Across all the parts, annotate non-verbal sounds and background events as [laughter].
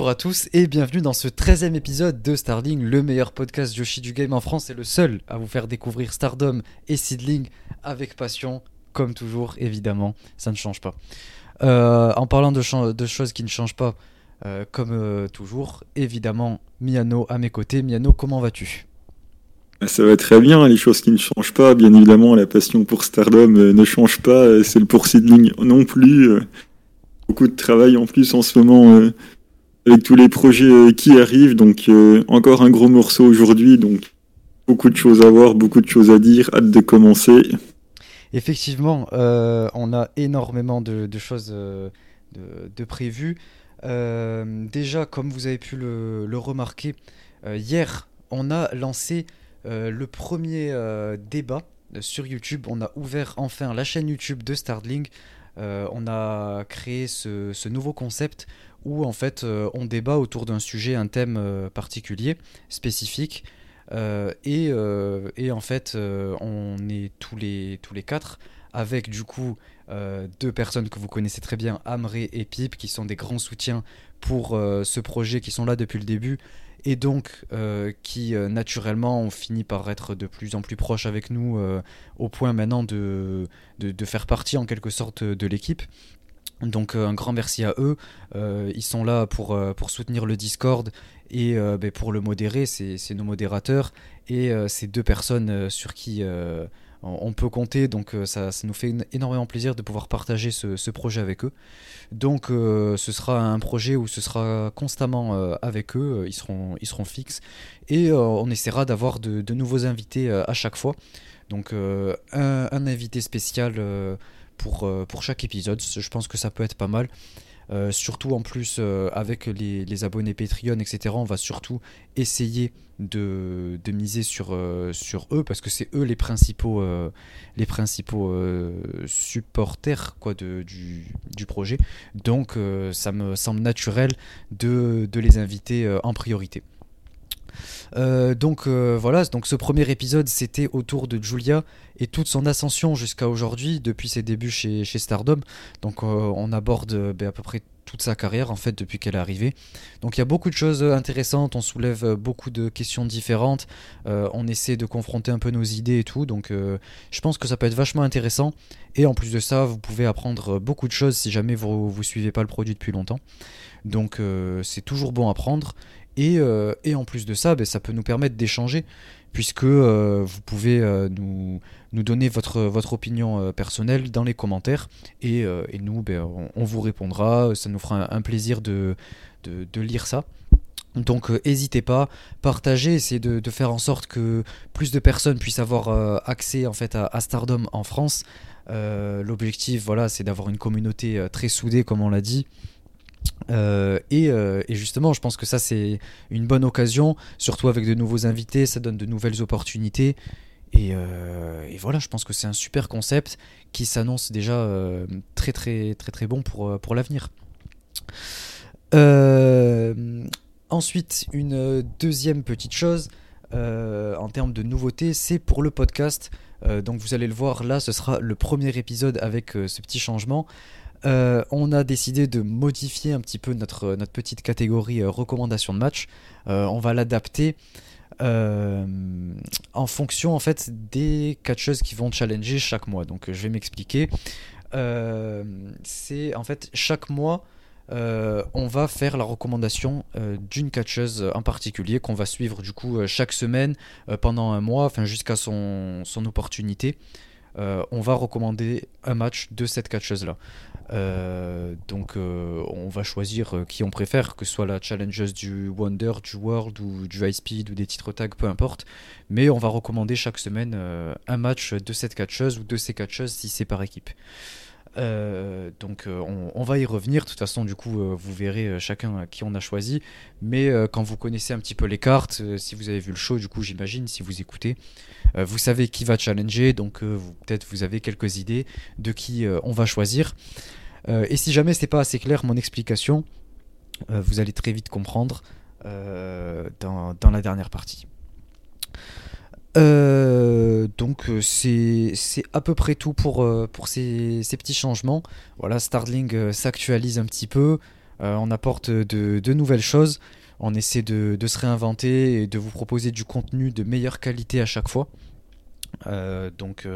Bonjour à tous et bienvenue dans ce 13e épisode de Starling, le meilleur podcast Yoshi du game en France et le seul à vous faire découvrir Stardom et Seedling avec passion, comme toujours évidemment, ça ne change pas. Euh, en parlant de, choses qui ne changent pas, euh, comme euh, toujours, évidemment, Miano à mes côtés. Miano, comment vas-tu? Ça va très bien, les choses qui ne changent pas, bien évidemment, la passion pour Stardom ne change pas, c'est le pour Seedling non plus. Beaucoup de travail en plus en ce moment avec tous les projets qui arrivent. Donc encore un gros morceau aujourd'hui, donc beaucoup de choses à voir, beaucoup de choses à dire, hâte de commencer. Effectivement, on a énormément de, choses de, prévues. Euh, déjà, comme vous avez pu le, remarquer, euh, hier, on a lancé euh, le premier débat sur YouTube. On a ouvert enfin la chaîne YouTube de Starling. on a créé ce, nouveau concept où en fait on débat autour d'un sujet, un thème particulier, spécifique. Et, et, en fait, on est tous les, tous les quatre avec du coup euh, deux personnes que vous connaissez très bien, Amré et Pip, qui sont des grands soutiens pour euh, ce projet, qui sont là depuis le début, et donc euh, qui naturellement ont fini par être de plus en plus proches avec nous, au point maintenant de, de, faire partie en quelque sorte de l'équipe. Donc un grand merci à eux. ils sont là pour, pour soutenir le Discord et ben, pour le modérer. C'est nos modérateurs et ces deux personnes sur qui on peut compter, donc euh, ça, nous fait énormément plaisir de pouvoir partager ce, projet avec eux. Donc euh, ce sera un projet où ce sera constamment euh, avec eux, ils seront, ils seront fixes, et on essaiera d'avoir de, nouveaux invités à chaque fois. Donc un, invité spécial pour, pour chaque épisode, je pense que ça peut être pas mal. Euh, surtout en plus euh, avec les, abonnés Patreon, etc. On va surtout essayer de, miser sur, euh, sur eux parce que c'est eux les principaux, les principaux supporters quoi, de, du, du, projet. Donc ça me semble naturel de, de les inviter en priorité. Euh, donc euh, voilà, donc ce premier épisode c'était autour de Julia et toute son ascension jusqu'à aujourd'hui depuis ses débuts chez, chez Stardom. Donc euh, on aborde ben, à peu près toute sa carrière en fait depuis qu'elle est arrivée. Donc il y a beaucoup de choses intéressantes, on soulève beaucoup de questions différentes, on essaie de confronter un peu nos idées et tout, donc je pense que ça peut être vachement intéressant. Et en plus de ça, vous pouvez apprendre beaucoup de choses si jamais vous ne suivez pas le produit depuis longtemps. Donc c'est toujours bon à prendre. Euh, et, en plus de ça, ben, ça peut nous permettre d'échanger, puisque euh, vous pouvez euh, nous, donner votre, opinion personnelle dans les commentaires, et, nous, ben, on, vous répondra, ça nous fera un, plaisir de, lire ça. Donc n'hésitez pas, partagez, essayez de, faire en sorte que plus de personnes puissent avoir accès en fait à, Stardom en France. L'objectif, voilà, c'est d'avoir une communauté très soudée, comme on l'a dit, euh, euh, et, justement, je pense que ça c'est une bonne occasion, surtout avec de nouveaux invités, ça donne de nouvelles opportunités. Et, euh, voilà, je pense que c'est un super concept qui s'annonce déjà très très très très bon pour, pour l'avenir. ensuite, une deuxième petite chose en termes de nouveautés, c'est pour le podcast. donc vous allez le voir là, ce sera le premier épisode avec ce petit changement. Euh, on a décidé de modifier un petit peu notre, petite catégorie euh, recommandation de match. Euh, on va l'adapter en fonction en fait des catcheuses qui vont challenger chaque mois. Donc je vais m'expliquer. c'est en fait chaque mois on va faire la recommandation d'une catcheuse en particulier qu'on va suivre du coup chaque semaine pendant un mois, enfin jusqu'à son opportunité. On va recommander un match de cette catcheuse là. Euh, donc euh, on va choisir euh, qui on préfère, que ce soit la challenges du Wonder, du World ou du High Speed ou des titres tag, peu importe. Mais on va recommander chaque semaine un match de cette catcheuse ou de ces catcheuses si c'est par équipe. Donc on, va y revenir. De toute façon, du coup, vous verrez chacun qui on a choisi. Mais quand vous connaissez un petit peu les cartes, si vous avez vu le show, du coup, j'imagine, si vous écoutez, vous savez qui va challenger. Donc peut-être vous avez quelques idées de qui on va choisir. Euh, et si jamais c'est pas assez clair mon explication, euh, vous allez très vite comprendre euh, dans, la dernière partie. Donc c'est à peu près tout pour, pour ces, ces, petits changements. Voilà, Starling s'actualise un petit peu. on apporte de, nouvelles choses. On essaie de, se réinventer et de vous proposer du contenu de meilleure qualité à chaque fois. donc,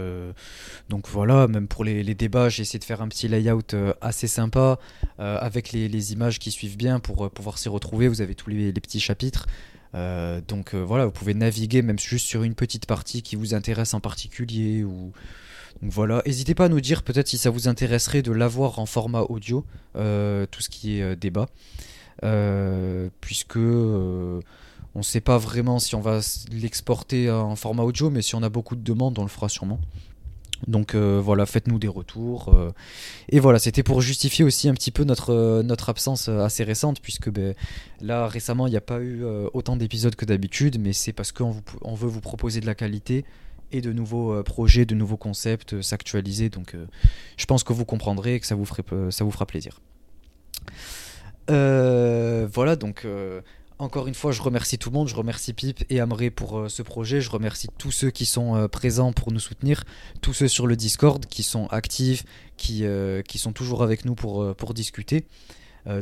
donc voilà, même pour les, débats, j'ai essayé de faire un petit layout assez sympa avec les, images qui suivent bien pour pouvoir s'y retrouver. Vous avez tous les petits chapitres. Euh, donc euh, voilà, vous pouvez naviguer même juste sur une petite partie qui vous intéresse en particulier. Ou... Voilà, n'hésitez pas à nous dire peut-être si ça vous intéresserait de l'avoir en format audio, euh, tout ce qui est débat. puisque on ne sait pas vraiment si on va l'exporter en format audio, mais si on a beaucoup de demandes, on le fera sûrement. Donc euh, voilà, faites-nous des retours. Euh. et voilà, c'était pour justifier aussi un petit peu notre, euh, notre absence assez récente, puisque ben, là récemment il n'y a pas eu autant d'épisodes que d'habitude, mais c'est parce qu'on on veut vous proposer de la qualité et de nouveaux projets, de nouveaux concepts, s'actualiser. Donc je pense que vous comprendrez et que ça vous fera plaisir. voilà, donc encore une fois, je remercie tout le monde, je remercie Pip et Amré pour euh, ce projet, je remercie tous ceux qui sont euh, présents pour nous soutenir, tous ceux sur le Discord qui sont actifs, qui, euh, qui sont toujours avec nous pour, pour discuter,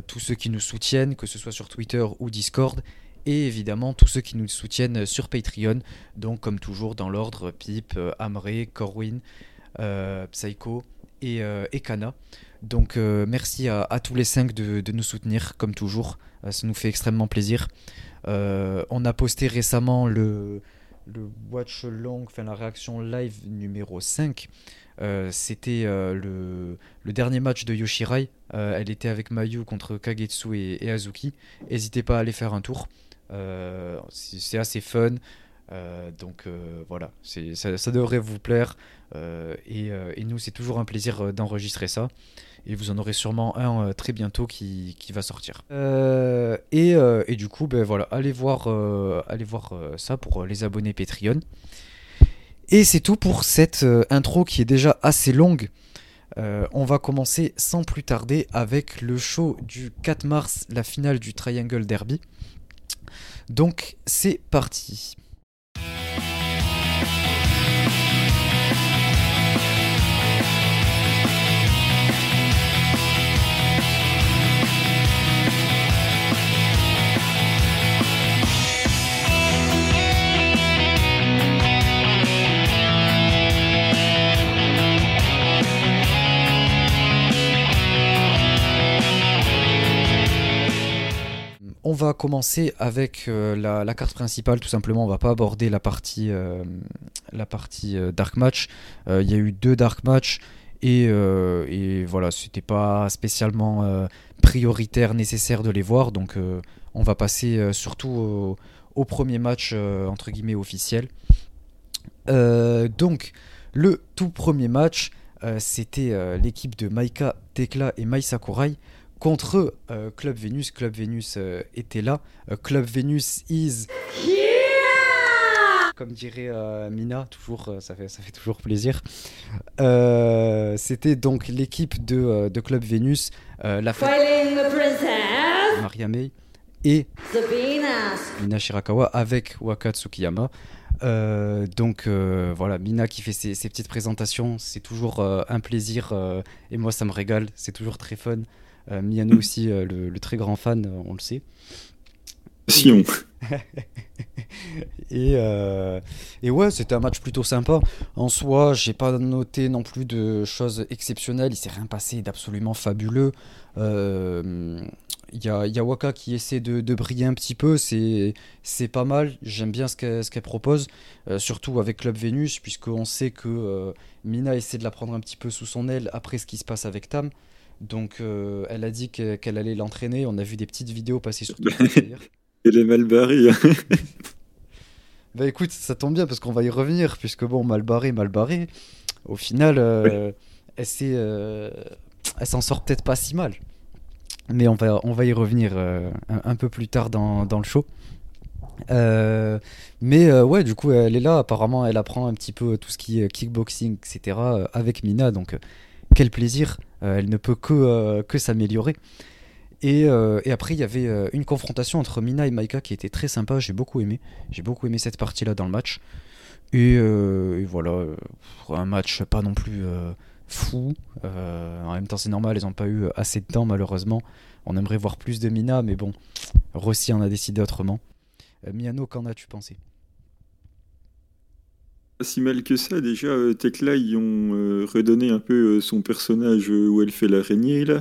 tous ceux qui nous soutiennent, que ce soit sur Twitter ou Discord, et évidemment tous ceux qui nous soutiennent sur Patreon, donc comme toujours dans l'ordre Pip, Amré, Corwin, Psycho et, et Kana. Donc merci à, tous les cinq de, nous soutenir comme toujours. Euh, ça nous fait extrêmement plaisir. Euh, on a posté récemment le, watch long, enfin la réaction live numéro 5. Euh, c'était le, dernier match de Yoshirai. elle était avec Mayu contre Kagetsu et, Azuki. N'hésitez pas à aller faire un tour. c'est assez fun. donc voilà, ça, devrait vous plaire. Et, nous, c'est toujours un plaisir d'enregistrer ça et vous en aurez sûrement un euh, très bientôt qui, qui va sortir. Euh, et, euh, et, du coup, ben voilà, allez voir, allez voir ça pour les abonnés Patreon. Et c'est tout pour cette intro qui est déjà assez longue. on va commencer sans plus tarder avec le show du 4 mars, la finale du Triangle Derby. Donc c'est parti. On va commencer avec euh, la, carte principale, tout simplement. On va pas aborder la partie, euh, euh, Dark Match. Il y a eu deux Dark Match et, et voilà, c'était pas spécialement prioritaire, nécessaire de les voir. Donc on va passer surtout au, premier match entre guillemets officiel. donc le tout premier match, c'était l'équipe de Maika, Tekla et Mai Sakurai contre euh, Club Venus. Club Venus euh, était là. Euh, Club Venus is. Comme dirait Mina, toujours, ça, fait, ça fait toujours plaisir. C'était donc l'équipe de, de, Club Venus, la Maria May et Mina Shirakawa avec Waka Tsukiyama. donc voilà, Mina qui fait ses, ses petites présentations, c'est toujours un plaisir et moi ça me régale, c'est toujours très fun. Euh, Miyano aussi, euh, le, très grand fan, euh, on le sait. Sion. [laughs] et, et ouais, c'était un match plutôt sympa. En soi, j'ai pas noté non plus de choses exceptionnelles. Il s'est rien passé d'absolument fabuleux. Il y, a, y, a, Waka qui essaie de, de briller un petit peu, c'est pas mal. J'aime bien ce qu'elle propose, surtout avec Club Vénus, puisqu'on sait que Mina essaie de la prendre un petit peu sous son aile après ce qui se passe avec Tam. Donc, euh, elle a dit qu'elle allait l'entraîner. On a vu des petites vidéos passer sur Twitter. [laughs] Elle est mal barrée. [laughs] bah écoute, ça tombe bien parce qu'on va y revenir, puisque bon, mal barré, mal barré. Au final, euh, euh, elle s'en sort peut-être pas si mal. Mais on va, on va y revenir un, peu plus tard dans, dans le show. mais ouais, du coup, elle est là. Apparemment, elle apprend un petit peu tout ce qui est kickboxing, etc. avec Mina. Donc, quel plaisir, elle ne peut que, euh, que s'améliorer. Et, euh, et, après, il y avait une confrontation entre Mina et Maika qui était très sympa, j'ai beaucoup aimé. J'ai beaucoup aimé cette partie-là dans le match. Et, voilà, un match pas non plus fou. en même temps, c'est normal, ils n'ont pas eu assez de temps malheureusement. On aimerait voir plus de Mina, mais bon, Rossi en a décidé autrement. Miano, qu'en as-tu pensé? Pas si mal que ça. Déjà, Tekla, ils ont redonné un peu son personnage où elle fait l'araignée, là.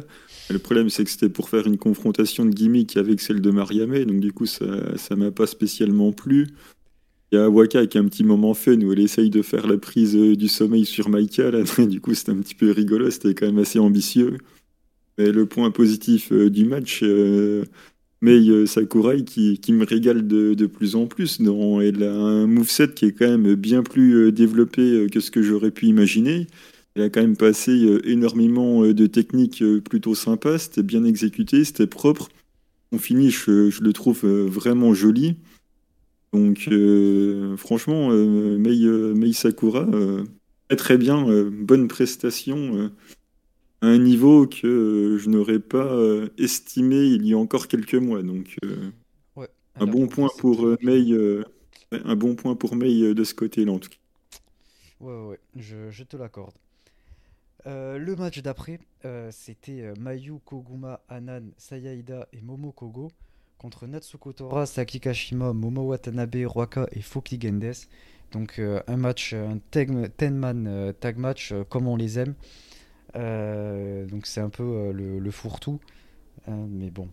Le problème, c'est que c'était pour faire une confrontation de gimmick avec celle de Mariamé, donc du coup, ça ne m'a pas spécialement plu. Il y a Waka qui a un petit moment fun où elle essaye de faire la prise euh, du sommeil sur Maika. [laughs] Du coup, c'était un petit peu rigolo, c'était quand même assez ambitieux. Mais le point positif euh, du match, euh, Mei Sakurai qui, me régale de, plus en plus. Non, elle a un moveset qui est quand même bien plus développé que ce que j'aurais pu imaginer. Elle a quand même passé énormément de techniques plutôt sympas. C'était bien exécuté, c'était propre. Son finish, je le trouve vraiment joli. Donc, euh, franchement, euh, Mei, euh, Mei, Sakura, très très bien, bonne prestation, à un niveau que je n'aurais pas estimé il y a encore quelques mois. Donc, un bon point pour Mei, un bon point pour Mei de ce côté-là en tout cas. Ouais, ouais, je, je te l'accorde. le match d'après, c'était Mayu, Koguma, Anan, Sayaida et Momo Kogo contre Natsuko Tora, Saki Kashima, Momo Watanabe, Roaka et Foki Gendes. Donc euh, un match, un 10-man euh, tag match euh, comme on les aime. Donc c'est un peu le, fourre-tout. Hein, mais bon,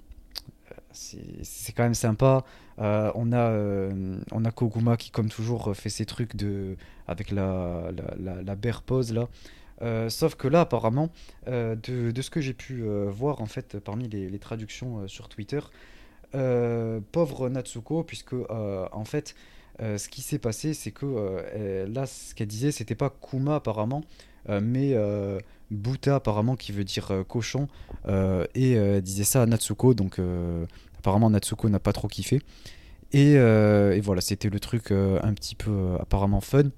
c'est quand même sympa. on, a, on a Koguma qui, comme toujours, fait ses trucs de, avec la, la, la, bear pose là. sauf que là, apparemment, de, de, ce que j'ai pu voir en fait parmi les, les traductions sur Twitter, euh, pauvre Natsuko, puisque euh, en fait, euh, ce qui s'est passé, c'est que là, ce qu'elle disait, c'était pas Kuma apparemment, mais Buta apparemment, qui veut dire cochon, et elle disait ça à Natsuko, donc apparemment Natsuko n'a pas trop kiffé. Et, et voilà, c'était le truc un petit peu apparemment fun.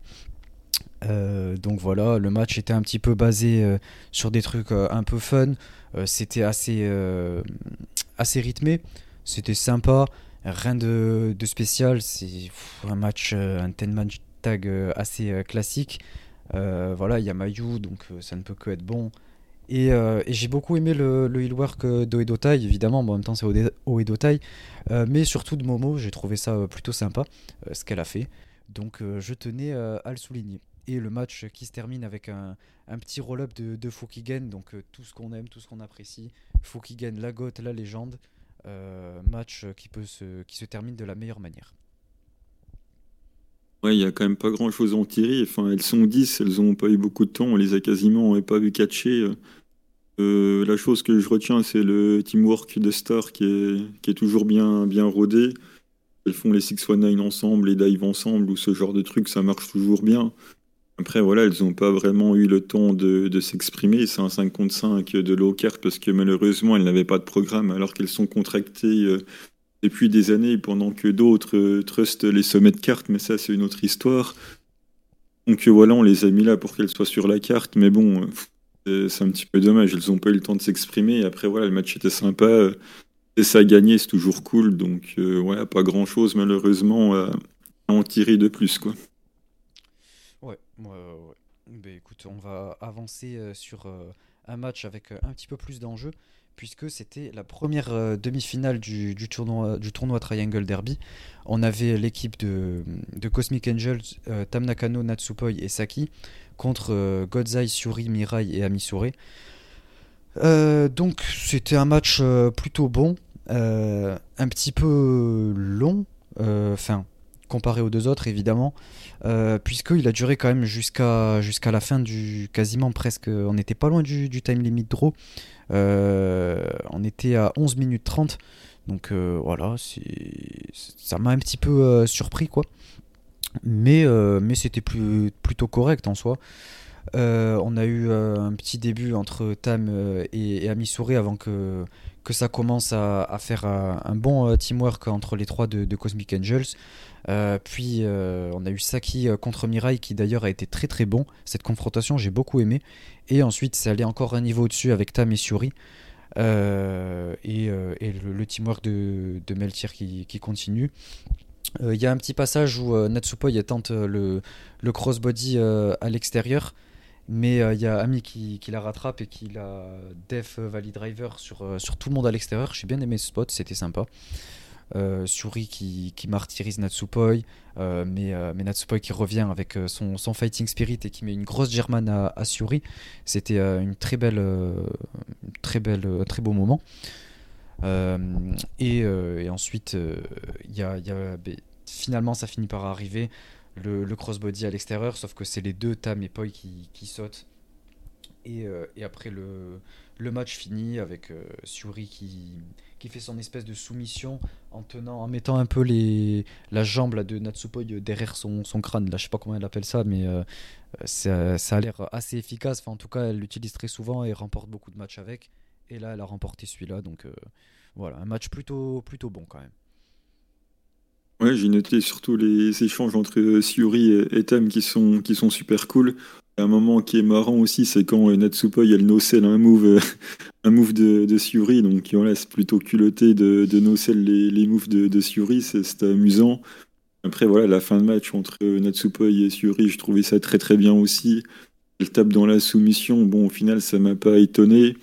donc voilà, le match était un petit peu basé sur des trucs un peu fun. c'était assez, assez rythmé. C'était sympa, rien de, spécial. C'est un match, euh, un ten match tag euh, assez euh, classique. Voilà, il y a Mayu, donc ça ne peut que être bon. Et, j'ai beaucoup aimé le, le heal work d'Oedotai, évidemment, en même temps c'est Oedotai, mais surtout de Momo, j'ai trouvé ça plutôt sympa, ce qu'elle a fait. Donc je tenais à le souligner. Et le match qui se termine avec un, petit roll-up de, de Fukigen, donc tout ce qu'on aime, tout ce qu'on apprécie. Fukigen, la goth, la légende. Euh, match qui, peut se, qui se termine de la meilleure manière. Ouais, il n'y a quand même pas grand chose à en tirer. Enfin, elles sont 10, elles n'ont pas eu beaucoup de temps, on les a quasiment pas vu catcher. Euh, la chose que je retiens, c'est le teamwork de Star qui est, toujours bien, rodé. Elles font les 619 ensemble, les dives ensemble, ou ce genre de truc, ça marche toujours bien. Après, voilà, elles n'ont pas vraiment eu le temps de, s'exprimer. C'est un 5 contre 5 de low parce que malheureusement, elles n'avaient pas de programme alors qu'elles sont contractées euh, depuis des années pendant que d'autres euh, trustent les sommets de cartes. Mais ça, c'est une autre histoire. Donc euh, voilà, on les a mis là pour qu'elles soient sur la carte. Mais bon, c'est un petit peu dommage. Elles n'ont pas eu le temps de s'exprimer. Après, voilà, le match était sympa. Et ça a gagné, c'est toujours cool. Donc, ouais, pas grand chose malheureusement à en tirer de plus, quoi. Ouais, ouais, ouais. Ben, écoute, on va avancer euh, sur euh, un match avec euh, un petit peu plus d'enjeux, puisque c'était la première demi-finale du, tournoi, Triangle Derby. On avait l'équipe de, Cosmic Angels, Tam Nakano, Natsupoi et Saki, contre Godzai, Suri, Mirai et Amisure. donc c'était un match plutôt bon, un petit peu long, enfin comparé aux deux autres évidemment, euh, puisqu'il a duré quand même jusqu'à jusqu'à la fin du quasiment presque, on n'était pas loin du, time limit draw, euh, on était à 11 minutes 30, donc euh, voilà, ça m'a un petit peu surpris quoi, mais, c'était plutôt correct en soi. on a eu un petit début entre Tam et, et avant que, que ça commence à, faire un, bon teamwork entre les trois de Cosmic Angels. Euh, puis euh, on a eu Saki euh, contre Mirai qui d'ailleurs a été très très bon. Cette confrontation j'ai beaucoup aimé. Et ensuite c'est allé encore un niveau au-dessus avec Tam et Suri. et, le, teamwork de, de Meltier qui, continue. Il y a un petit passage où Natsupoi tente le, crossbody à l'extérieur. Mais il y a Ami qui, qui, la rattrape et qui la def Valley Driver sur, sur tout le monde à l'extérieur. J'ai bien aimé ce spot, c'était sympa. Euh, Suri qui, martyrise Natsupoi, euh, mais, euh, mais, Natsupoi qui revient avec son, fighting spirit et qui met une grosse German à, Suri. C'était une très belle, très belle, très beau moment. Et, ensuite, il y a, ben, finalement, ça finit par arriver. Le, crossbody à l'extérieur, sauf que c'est les deux Tam et Poi qui, qui sautent. Et, et, après, le, le match finit avec Suri qui, fait son espèce de soumission en tenant, en mettant un peu la jambe de Natsupoi derrière son, crâne. Là, je sais pas comment elle appelle ça, mais euh, ça, ça, a l'air assez efficace. Enfin, en tout cas, elle l'utilise très souvent et remporte beaucoup de matchs avec. Et là, elle a remporté celui-là. Donc euh, voilà, un match plutôt, plutôt bon quand même. Ouais, j'ai noté surtout les échanges entre euh, Siuri et Tam qui sont, qui sont super cool. Un moment qui est marrant aussi, c'est quand euh, Natsupoi elle nocelle un move, euh, [laughs] un move de, de Siuri, donc c'est plutôt culotté de, de nocelle les, moves de, de Siuri, c'est amusant. Après voilà, la fin de match entre Natsupoi et Siuri, je trouvais ça très très bien aussi. Elle tape dans la soumission, bon au final ça m'a pas étonné.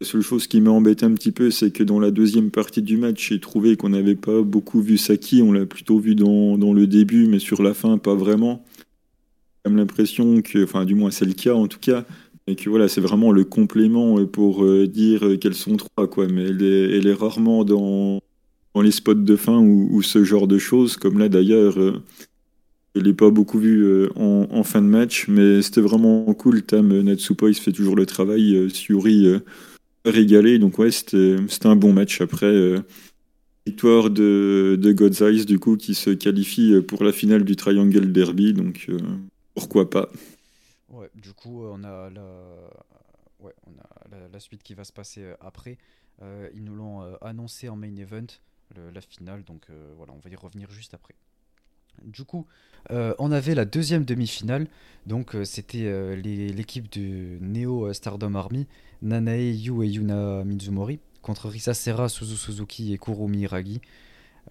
La seule chose qui m'a embêté un petit peu, c'est que dans la deuxième partie du match, j'ai trouvé qu'on n'avait pas beaucoup vu Saki. On l'a plutôt vu dans, le début, mais sur la fin, pas vraiment. J'ai l'impression que, enfin, du moins, c'est le cas en tout cas, et que voilà, c'est vraiment le complément pour euh, dire qu'elles sont trois, quoi. Mais elle est, rarement dans, les spots de fin ou, ce genre de choses, comme là d'ailleurs. Euh, je l'ai pas beaucoup vu euh, en, en, fin de match, mais c'était vraiment cool. Tam Natsupoi se fait toujours le travail. Suri régalé. Donc ouais, c'était un bon match. Après, euh, victoire de, de God's Eyes, du coup, qui se qualifie pour la finale du Triangle Derby. Donc euh, pourquoi pas Ouais, du coup, on a la, ouais, on a la, suite qui va se passer euh, après. ils nous l'ont annoncé en main event, la finale. Donc voilà, on va y revenir juste après. Du coup, on avait la deuxième demi-finale. Donc, c'était l'équipe de Neo Stardom Army Nanae Yu et Yuna Mizumori contre Risa Serra, Suzu Suzuki et Kurumi Iragi.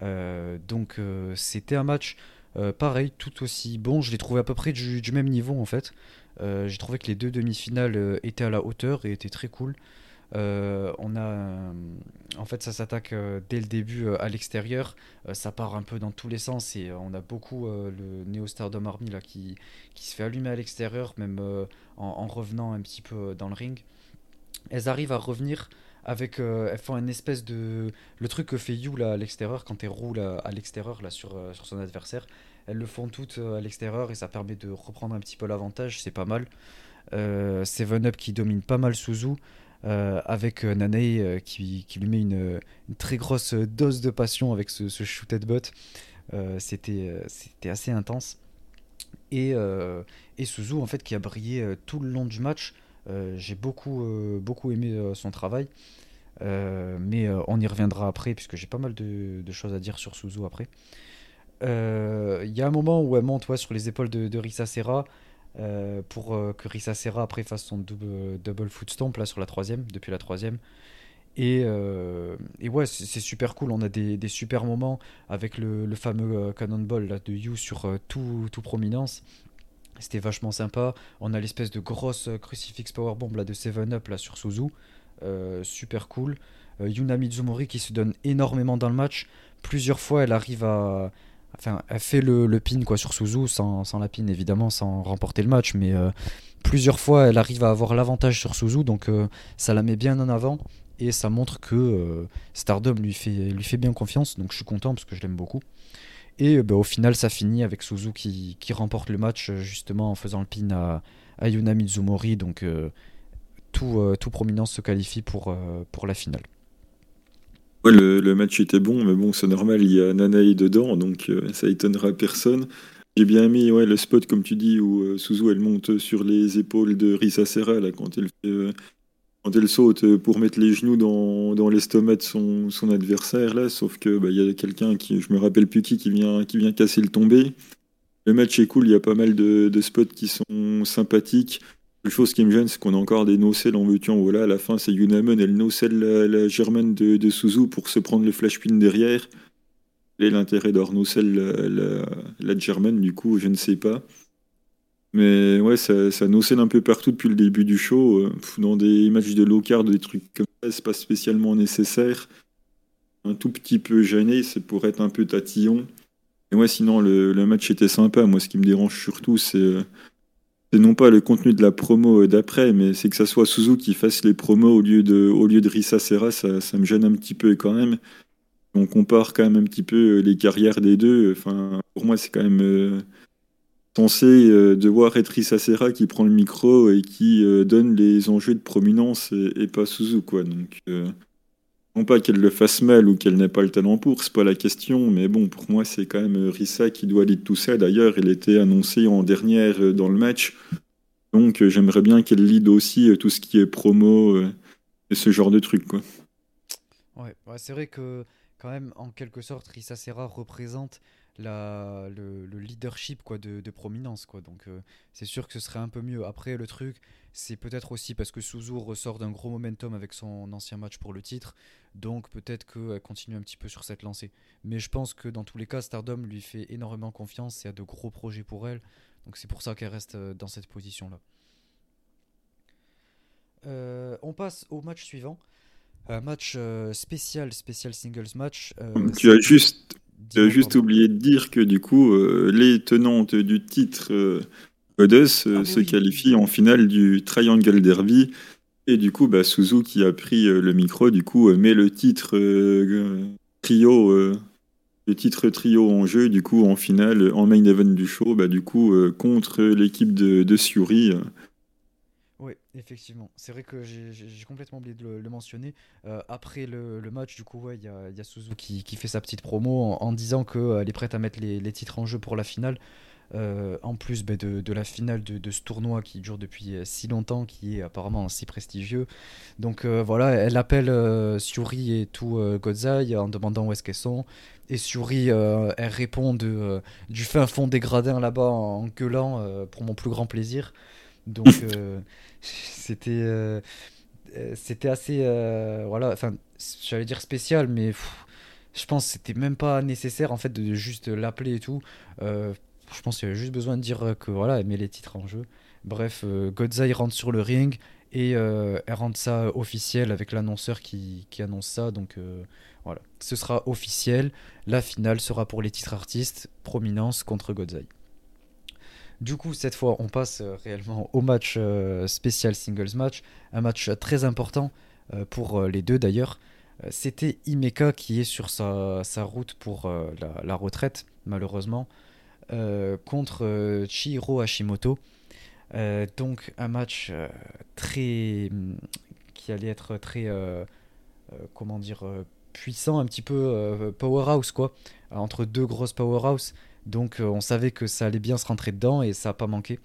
Euh, donc euh, c'était un match euh, pareil, tout aussi bon. Je l'ai trouvé à peu près du, même niveau en fait. J'ai trouvé que les deux demi-finales étaient à la hauteur et étaient très cool. On a, en fait, ça s'attaque dès le début à l'extérieur. ça part un peu dans tous les sens et on a beaucoup le Neo Stardom Army là qui, qui se fait allumer à l'extérieur, même en, revenant un petit peu dans le ring. Elles arrivent à revenir avec euh, elles font une espèce de le truc que fait Yu là à l'extérieur quand elle roule à, l'extérieur là sur, euh, sur son adversaire. Elles le font toutes euh, à l'extérieur et ça permet de reprendre un petit peu l'avantage c'est pas mal. Seven Up qui domine pas mal Suzu avec Nanae qui, qui, lui met une, très grosse dose de passion avec ce, ce shoot bot c'était c'était assez intense et, Suzu en fait qui a brillé tout le long du match euh, j'ai beaucoup, euh, beaucoup aimé euh, son travail. mais on y reviendra après, puisque j'ai pas mal de, choses à dire sur Suzu après. Il y a un moment où elle monte sur les épaules de, Risa Serra. Pour que Risa Serra après fasse son double, double foot stomp là sur la troisième, depuis la troisième. Et, et ouais, c'est super cool. On a des, super moments avec le, fameux cannonball là, de You sur tout, tout prominence. C'était vachement sympa. On a l'espèce de grosse crucifix powerbomb là, de 7-Up là, sur Suzu. Euh, super cool. Euh, Yuna Mizumori qui se donne énormément dans le match. Plusieurs fois, elle arrive à. Enfin, elle fait le, pin quoi, sur Suzu, sans, la pin évidemment, sans remporter le match. Mais euh, plusieurs fois, elle arrive à avoir l'avantage sur Suzu. Donc ça la met bien en avant. Et ça montre que Stardom lui fait, bien confiance. Donc je suis content parce que je l'aime beaucoup. Et bah, au final, ça finit avec Suzu qui, remporte le match euh, justement en faisant le pin à, à Yuna Mizumori. Donc euh, tout, euh, tout prominence se qualifie pour la finale. Ouais, le, match était bon, mais bon, c'est normal, il y a Nanae dedans, donc ça étonnera personne. J'ai bien aimé ouais, le spot, comme tu dis, où Suzu elle monte sur les épaules de Risa Serra quand elle fait quand elle saute euh, pour mettre les genoux dans, dans l'estomac de son, adversaire, là, sauf que bah, y a quelqu'un qui, je me rappelle plus qui, qui vient, qui vient casser le tombé. Le match est cool, il y a pas mal de spots qui sont sympathiques. Chose qui me gêne, c'est qu'on a encore des no-sell en veux voilà, à la fin, c'est Yunaman, elle no-sell la, la Germaine de, de Suzu pour se prendre le flash pin derrière. Est l'intérêt d'avoir no-sell la, la, la Germaine, du coup, je ne sais pas. Mais ouais, ça, ça nocelle un peu partout depuis le début du show. Dans des matchs de low card, des trucs comme ça, c'est pas spécialement nécessaire. Un tout petit peu gêné, c'est pour être un peu tatillon. Et ouais, sinon, le, le, match était sympa. Moi, ce qui me dérange surtout, c'est non pas le contenu de la promo d'après, mais c'est que ça soit Suzu qui fasse les promos au lieu de, au lieu de Risa Serra, ça, me gêne un petit peu quand même. On compare quand même un petit peu les carrières des deux. Enfin, pour moi, c'est quand même euh, censé euh, devoir être Risa Serra qui prend le micro et qui euh, donne les enjeux de prominence et, pas Suzu, quoi. Donc, non pas qu'elle le fasse mal ou qu'elle n'ait pas le talent pour, c'est pas la question, mais bon, pour moi, c'est quand même Rissa qui doit lead tout ça. D'ailleurs, elle était annoncée en dernière euh, dans le match. Donc, euh, j'aimerais bien qu'elle lead aussi euh, tout ce qui est promo et ce genre de trucs, quoi. Ouais, c'est vrai que, quand même, en quelque sorte, Rissa Serra représente le, leadership quoi, de, prominence. Quoi. Donc c'est sûr que ce serait un peu mieux. Après, le truc, c'est peut-être aussi parce que Suzu ressort d'un gros momentum avec son ancien match pour le titre. Donc peut-être qu'elle continue un petit peu sur cette lancée. Mais je pense que dans tous les cas, Stardom lui fait énormément confiance et a de gros projets pour elle. Donc c'est pour ça qu'elle reste euh, dans cette position-là. Euh, on passe au match suivant. Un match euh, spécial, spécial singles match. tu as juste, juste oublié de dire que du coup, les tenantes du titre Goddess ah, se qualifient en finale du Triangle Derby et du coup, bah, Suzu qui a pris euh, le micro, du coup, euh, met le titre euh, trio, le titre trio en jeu, du coup, en finale, en main event du show, bah, du coup, contre l'équipe de, de Suri. Oui, effectivement. C'est vrai que j'ai complètement oublié de le, mentionner. après le, match, du coup, il y, a, y, a, Suzu qui, qui, fait sa petite promo en, disant qu'elle est prête à mettre les, les, titres en jeu pour la finale. Euh, en plus bah, de, la finale de, ce tournoi qui dure depuis euh, si longtemps, qui est apparemment si prestigieux. Donc euh, voilà, elle appelle Suri et tout Godzai en demandant où est-ce qu'elles sont. Et Suri, elle répond de, du fin fond des gradins là-bas en gueulant pour mon plus grand plaisir. Donc [laughs] c'était c'était assez voilà, enfin j'allais dire spécial, mais je pense que c'était même pas nécessaire en fait de juste l'appeler et tout. Je pense qu'il y avait juste besoin de dire que voilà, elle met les titres en jeu. Bref, euh, Godzai rentre sur le ring et euh, elle rend ça officiel avec l'annonceur qui, qui, annonce ça. Donc euh, voilà, ce sera officiel. La finale sera pour les titres artistes, Prominence contre Godzai. Du coup, cette fois, on passe réellement au match spécial singles match. Un match très important pour les deux d'ailleurs. C'était Imeka qui est sur sa, sa route pour la, retraite, malheureusement. Euh, contre euh, Chihiro Hashimoto. Euh, donc un match très qui allait être très comment dire puissant, un petit peu powerhouse quoi, entre deux grosses powerhouse. Donc on savait que ça allait bien se rentrer dedans et ça n'a pas manqué.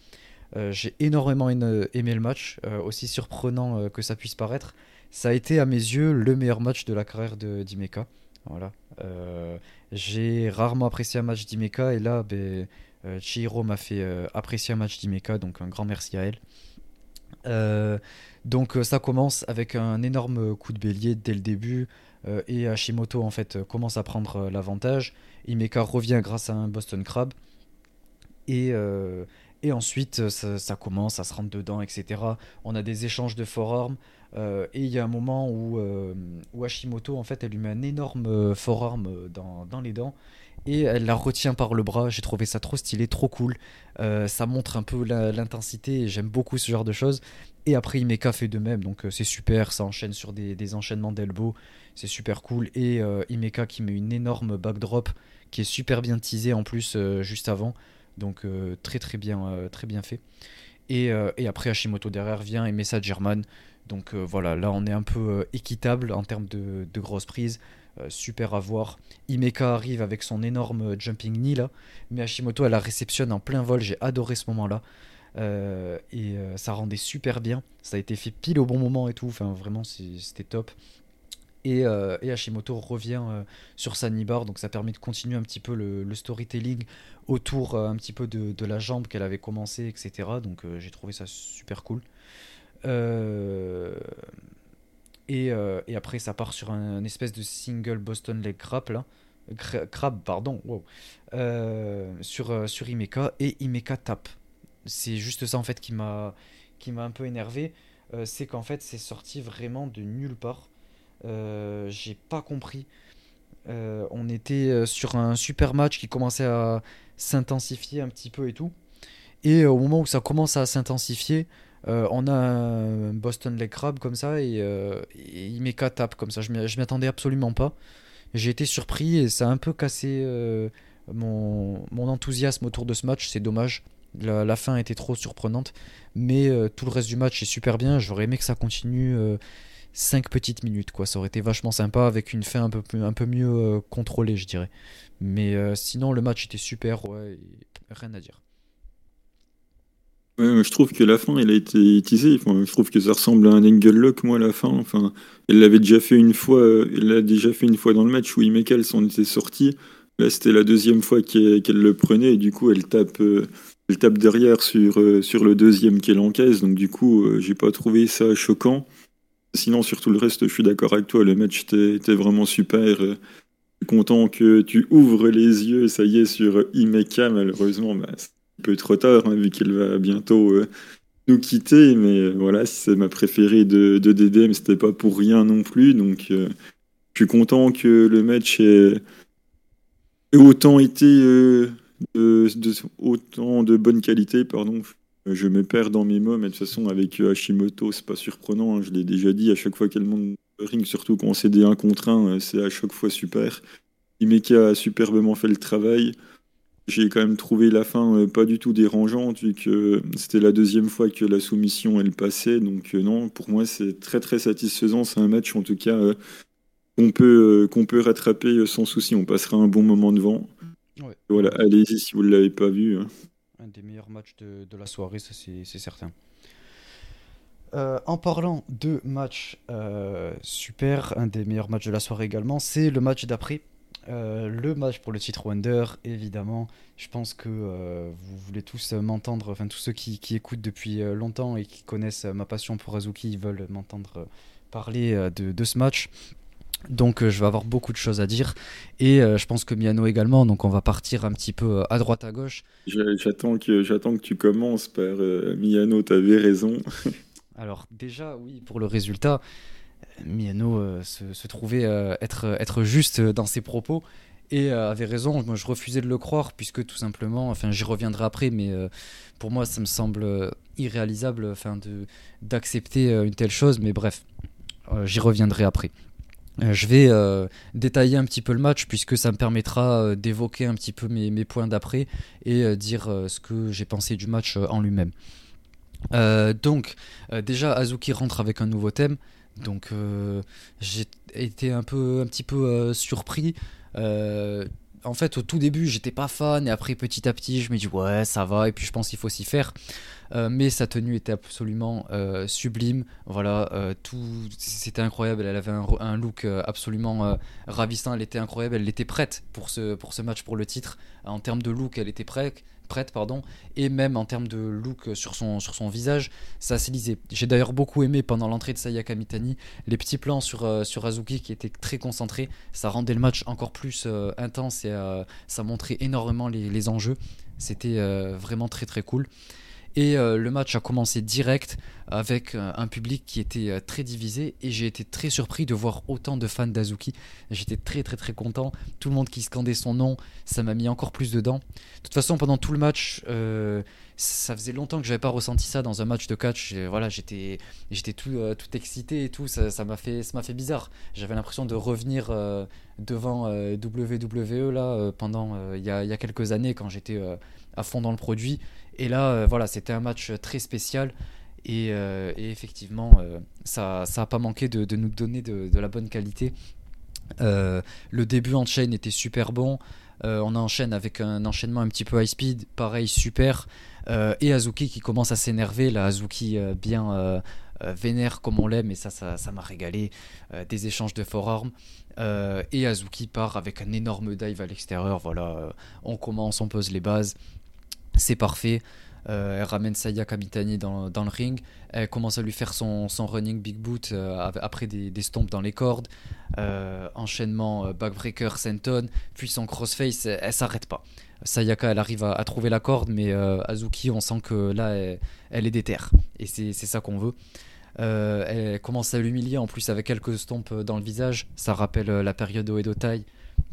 J'ai énormément aimé le match, aussi surprenant que ça puisse paraître. Ça a été à mes yeux le meilleur match de la carrière de Dimeka. Voilà. Euh, j'ai rarement apprécié un match d'Imeka et là, ben, euh, Chihiro m'a fait euh, apprécier un match d'Imeka, donc un grand merci à elle. donc ça commence avec un énorme coup de bélier dès le début et Hashimoto en fait commence à prendre l'avantage. Imeka revient grâce à un Boston Crab et, ensuite ça, ça, commence à se rendre dedans, etc. On a des échanges de forearms. Euh, et il y a un moment où, euh, où, Hashimoto, en fait, elle lui met un énorme euh, forearm dans, dans, les dents et elle la retient par le bras. J'ai trouvé ça trop stylé, trop cool. ça montre un peu l'intensité et j'aime beaucoup ce genre de choses. Et après, Imeka fait de même, donc c'est super. Ça enchaîne sur des, des enchaînements d'elbow, c'est super cool. Et Imeka qui met une énorme backdrop qui est super bien teasée en plus juste avant, donc très très bien, très bien fait. Et, et, après, Hashimoto derrière vient et met sa German. Donc euh, voilà, là on est un peu euh, équitable en termes de, grosses prises. Euh, super à voir. Imeka arrive avec son énorme jumping knee là, mais Hashimoto elle la réceptionne en plein vol. J'ai adoré ce moment là. et ça rendait super bien. Ça a été fait pile au bon moment et tout. Enfin, vraiment, c'était top. Et, Hashimoto revient sur sa bar, donc ça permet de continuer un petit peu le, storytelling autour un petit peu de, de la jambe qu'elle avait commencé, etc. Donc j'ai trouvé ça super cool. Euh, euh, et, après, ça part sur un, espèce de single Boston Leg Crab, là. Crab, pardon, wow. Euh, sur, sur Imeka, et Imeka tape. c'est juste ça en fait qui m'a qui m'a un peu énervé. c'est qu'en fait, c'est sorti vraiment de nulle part. J'ai pas compris. on était sur un super match qui commençait à s'intensifier un petit peu et tout. Et au moment où ça commence à s'intensifier, euh, on a un Boston Leg Crab comme ça et, euh, il met 4 tapes comme ça. Je m'y attendais absolument pas. J'ai été surpris et ça a un peu cassé euh, mon, enthousiasme autour de ce match. C'est dommage. La, fin était trop surprenante. Mais tout le reste du match est super bien. J'aurais aimé que ça continue 5 petites minutes. Quoi. Ça aurait été vachement sympa avec une fin un peu, mieux contrôlée, je dirais. Mais sinon, le match était super. Rien à dire. Je trouve que la fin, elle a été teasée. Je trouve que ça ressemble à un angle lock, moi, la fin. Enfin, elle l'avait déjà fait une fois. Elle l'a déjà fait une fois dans le match où Imekal s'en était sorti. Là, c'était la deuxième fois qu'elle le prenait et du coup, elle tape, euh, elle tape derrière sur, euh, sur le deuxième qu'elle encaisse. Donc, du coup, euh, j'ai pas trouvé ça choquant. Sinon, sur tout le reste, je suis d'accord avec toi. Le match était, vraiment super. Content que tu ouvres les yeux, ça y est, sur Imeka. Malheureusement, bah, peu trop tard, hein, vu qu'elle va bientôt euh, nous quitter. Mais euh, voilà, c'est ma préférée de, de DDM, c'était pas pour rien non plus. Donc, euh, je suis content que le match ait, autant été de, autant de bonne qualité. Pardon. Je me perds dans mes mots, mais de toute façon, avec Hashimoto, c'est pas surprenant. Hein, je l'ai déjà dit, à chaque fois qu'elle monte le ring, surtout quand on s'est des un contre un, c'est à chaque fois super. Imeka a superbement fait le travail. J'ai quand même trouvé la fin euh, pas du tout dérangeante, vu que c'était la deuxième fois que la soumission elle passait. Donc, euh, non, pour moi, c'est très très satisfaisant. C'est un match en tout cas euh, qu'on peut, qu'on peut rattraper sans souci. On passera un bon moment devant. Voilà, allez-y si vous ne l'avez pas vu. Hein. Un des meilleurs matchs de, de la soirée, ça c'est certain. en parlant de match super, un des meilleurs matchs de la soirée également, c'est le match d'après euh, le match pour le titre Wonder, évidemment. Je pense que euh, vous voulez tous m'entendre, enfin tous ceux qui, écoutent depuis euh, longtemps et qui connaissent ma passion pour Azuki, ils veulent m'entendre parler de, ce match. Donc je vais avoir beaucoup de choses à dire et je pense que Miano également. Donc on va partir un petit peu à droite à gauche. J'attends que j'attends que tu commences par Miano. T'avais raison. Alors déjà oui pour le résultat. Miano euh, se, trouvait euh, être, être juste dans ses propos et euh, avait raison. Moi, je refusais de le croire puisque tout simplement, enfin, j'y reviendrai après, mais pour moi, ça me semble irréalisable, d'accepter une telle chose. Mais bref, j'y reviendrai après. je vais détailler un petit peu le match puisque ça me permettra d'évoquer un petit peu mes points d'après et dire ce que j'ai pensé du match en lui-même. donc, déjà, Azuki rentre avec un nouveau thème. Donc euh, j'ai été un petit peu euh, surpris. Euh, en fait, au tout début, j'étais pas fan, et après, petit à petit, je me dis ouais, ça va, et puis je pense qu'il faut s'y faire. mais sa tenue était absolument sublime. Voilà, tout, c'était incroyable. Elle avait un, look absolument ravissant. Elle était incroyable. Elle était prête pour ce match, pour le titre. En termes de look, elle était prête prête, pardon, et même en termes de look sur son, visage, ça lisé. J'ai d'ailleurs beaucoup aimé pendant l'entrée de Sayaka Mitani les petits plans sur, euh, Azuki qui étaient très concentrés. Ça rendait le match encore plus euh, intense et euh, ça montrait énormément les, les enjeux. C'était vraiment très très cool. Et euh, le match a commencé direct avec euh, un public qui était euh, très divisé et j'ai été très surpris de voir autant de fans d'Azuki. J'étais très très très content. Tout le monde qui scandait son nom, ça m'a mis encore plus dedans. De toute façon, pendant tout le match, ça faisait longtemps que j'avais pas ressenti ça dans un match de catch. voilà, j'étais j'étais tout, tout excité et tout. Ça m'a fait ça m'a fait bizarre. J'avais l'impression de revenir devant WWE là pendant il y, y, a quelques années quand j'étais à fond dans le produit. Et là, euh, voilà, c'était un match très spécial. Et, euh, effectivement, euh, ça n'a pas manqué de, nous donner de, la bonne qualité. le début en chaîne était super bon. on enchaîne avec un enchaînement un petit peu high speed, pareil, super. et Azuki qui commence à s'énerver. Là, Azuki bien vénère comme on l'aime, et ça, ça m'a régalé. des échanges de forearms. et Azuki part avec un énorme dive à l'extérieur. Voilà, on commence, on pose les bases c'est parfait. Euh, elle ramène Saya Kamitani dans, le ring. Elle commence à lui faire son, running big boot euh, après des, stomps dans les cordes. Euh, enchaînement backbreaker senton. Puis son crossface, elle, s'arrête pas. Sayaka, elle arrive à, trouver la corde, mais Azuki, on sent que là, elle, est déterre. Et c'est ça qu'on veut. elle commence à l'humilier en plus avec quelques stomps dans le visage. Ça rappelle la période Oedo Tai.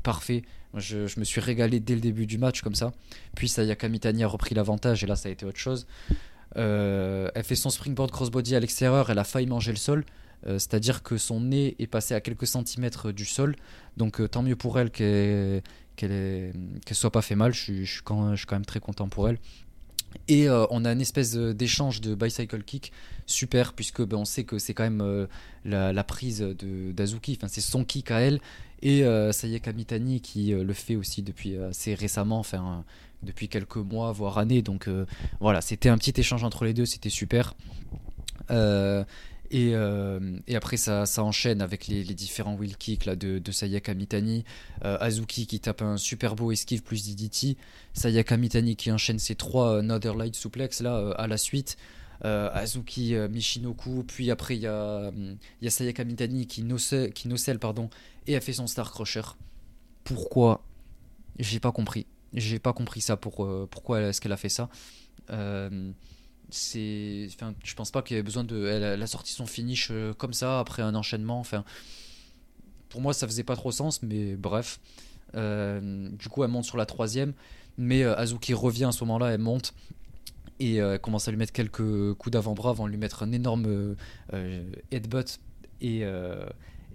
Parfait. Je, me suis régalé dès le début du match comme ça. Puis Sayaka Mitani a repris l'avantage et là ça a été autre chose. Euh, elle fait son springboard crossbody à l'extérieur, elle a failli manger le sol. Euh, c'est-à-dire que son nez est passé à quelques centimètres du sol. Donc euh, tant mieux pour elle qu'elle qu'elle soit pas fait mal. Je suis, je, suis quand, je suis quand même très content pour elle. Et on a une espèce d'échange de bicycle kick super, puisque ben, on sait que c'est quand même la, la, prise d'Azuki, enfin, c'est son kick à elle, et euh, Sayaka Mitani qui euh, le fait aussi depuis euh, assez récemment, enfin depuis quelques mois, voire années. Donc voilà, c'était un petit échange entre les deux, c'était super. Et, après, ça, enchaîne avec les, différents wheel kicks de, Sayaka Mitani. Azuki qui tape un super beau esquive plus DDT. Sayaka Mitani qui enchaîne ses trois Northern Light Suplex là, à la suite. Azuki Michinoku. Puis après, il y a, a Sayaka Mitani qui nocelle, qui nocelle pardon, et a fait son Star Crusher. Pourquoi? J'ai pas compris. J'ai pas compris ça. Pour, euh, pourquoi est-ce qu'elle a fait ça euh, je pense pas qu'il y ait besoin de. Elle, a sorti son finish euh, comme ça après un enchaînement. Pour moi, ça faisait pas trop sens, mais bref. du coup, elle monte sur la troisième, mais Azuki revient à ce moment-là, elle monte et elle commence à lui mettre quelques coups d'avant-bras avant de lui mettre un énorme headbutt et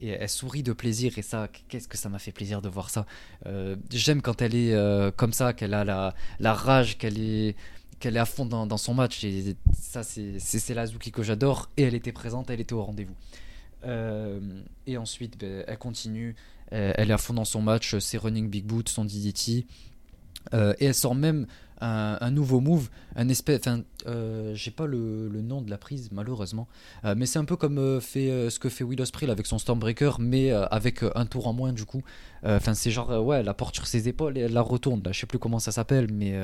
et elle sourit de plaisir. Et ça qu'est-ce que ça m'a fait plaisir de voir ça. Euh, j'aime quand elle est euh, comme ça qu'elle a la, la rage qu'elle est qu'elle est à fond dans, son match. Et ça c'est c'est Lazuki que j'adore. Et elle était présente elle était au rendez-vous. Euh, et ensuite ben, elle continue. Elle est à fond dans son match. Ses running big boot son DDT et elle sort même un, nouveau move, un espèce. Enfin, euh, j'ai pas le, nom de la prise malheureusement, euh, mais c'est un peu comme euh, fait ce que fait Will Ospreay avec son Stormbreaker, mais avec un tour en moins du coup. Enfin, c'est genre ouais, la porte sur ses épaules et elle la retourne. Là, je sais plus comment ça s'appelle, mais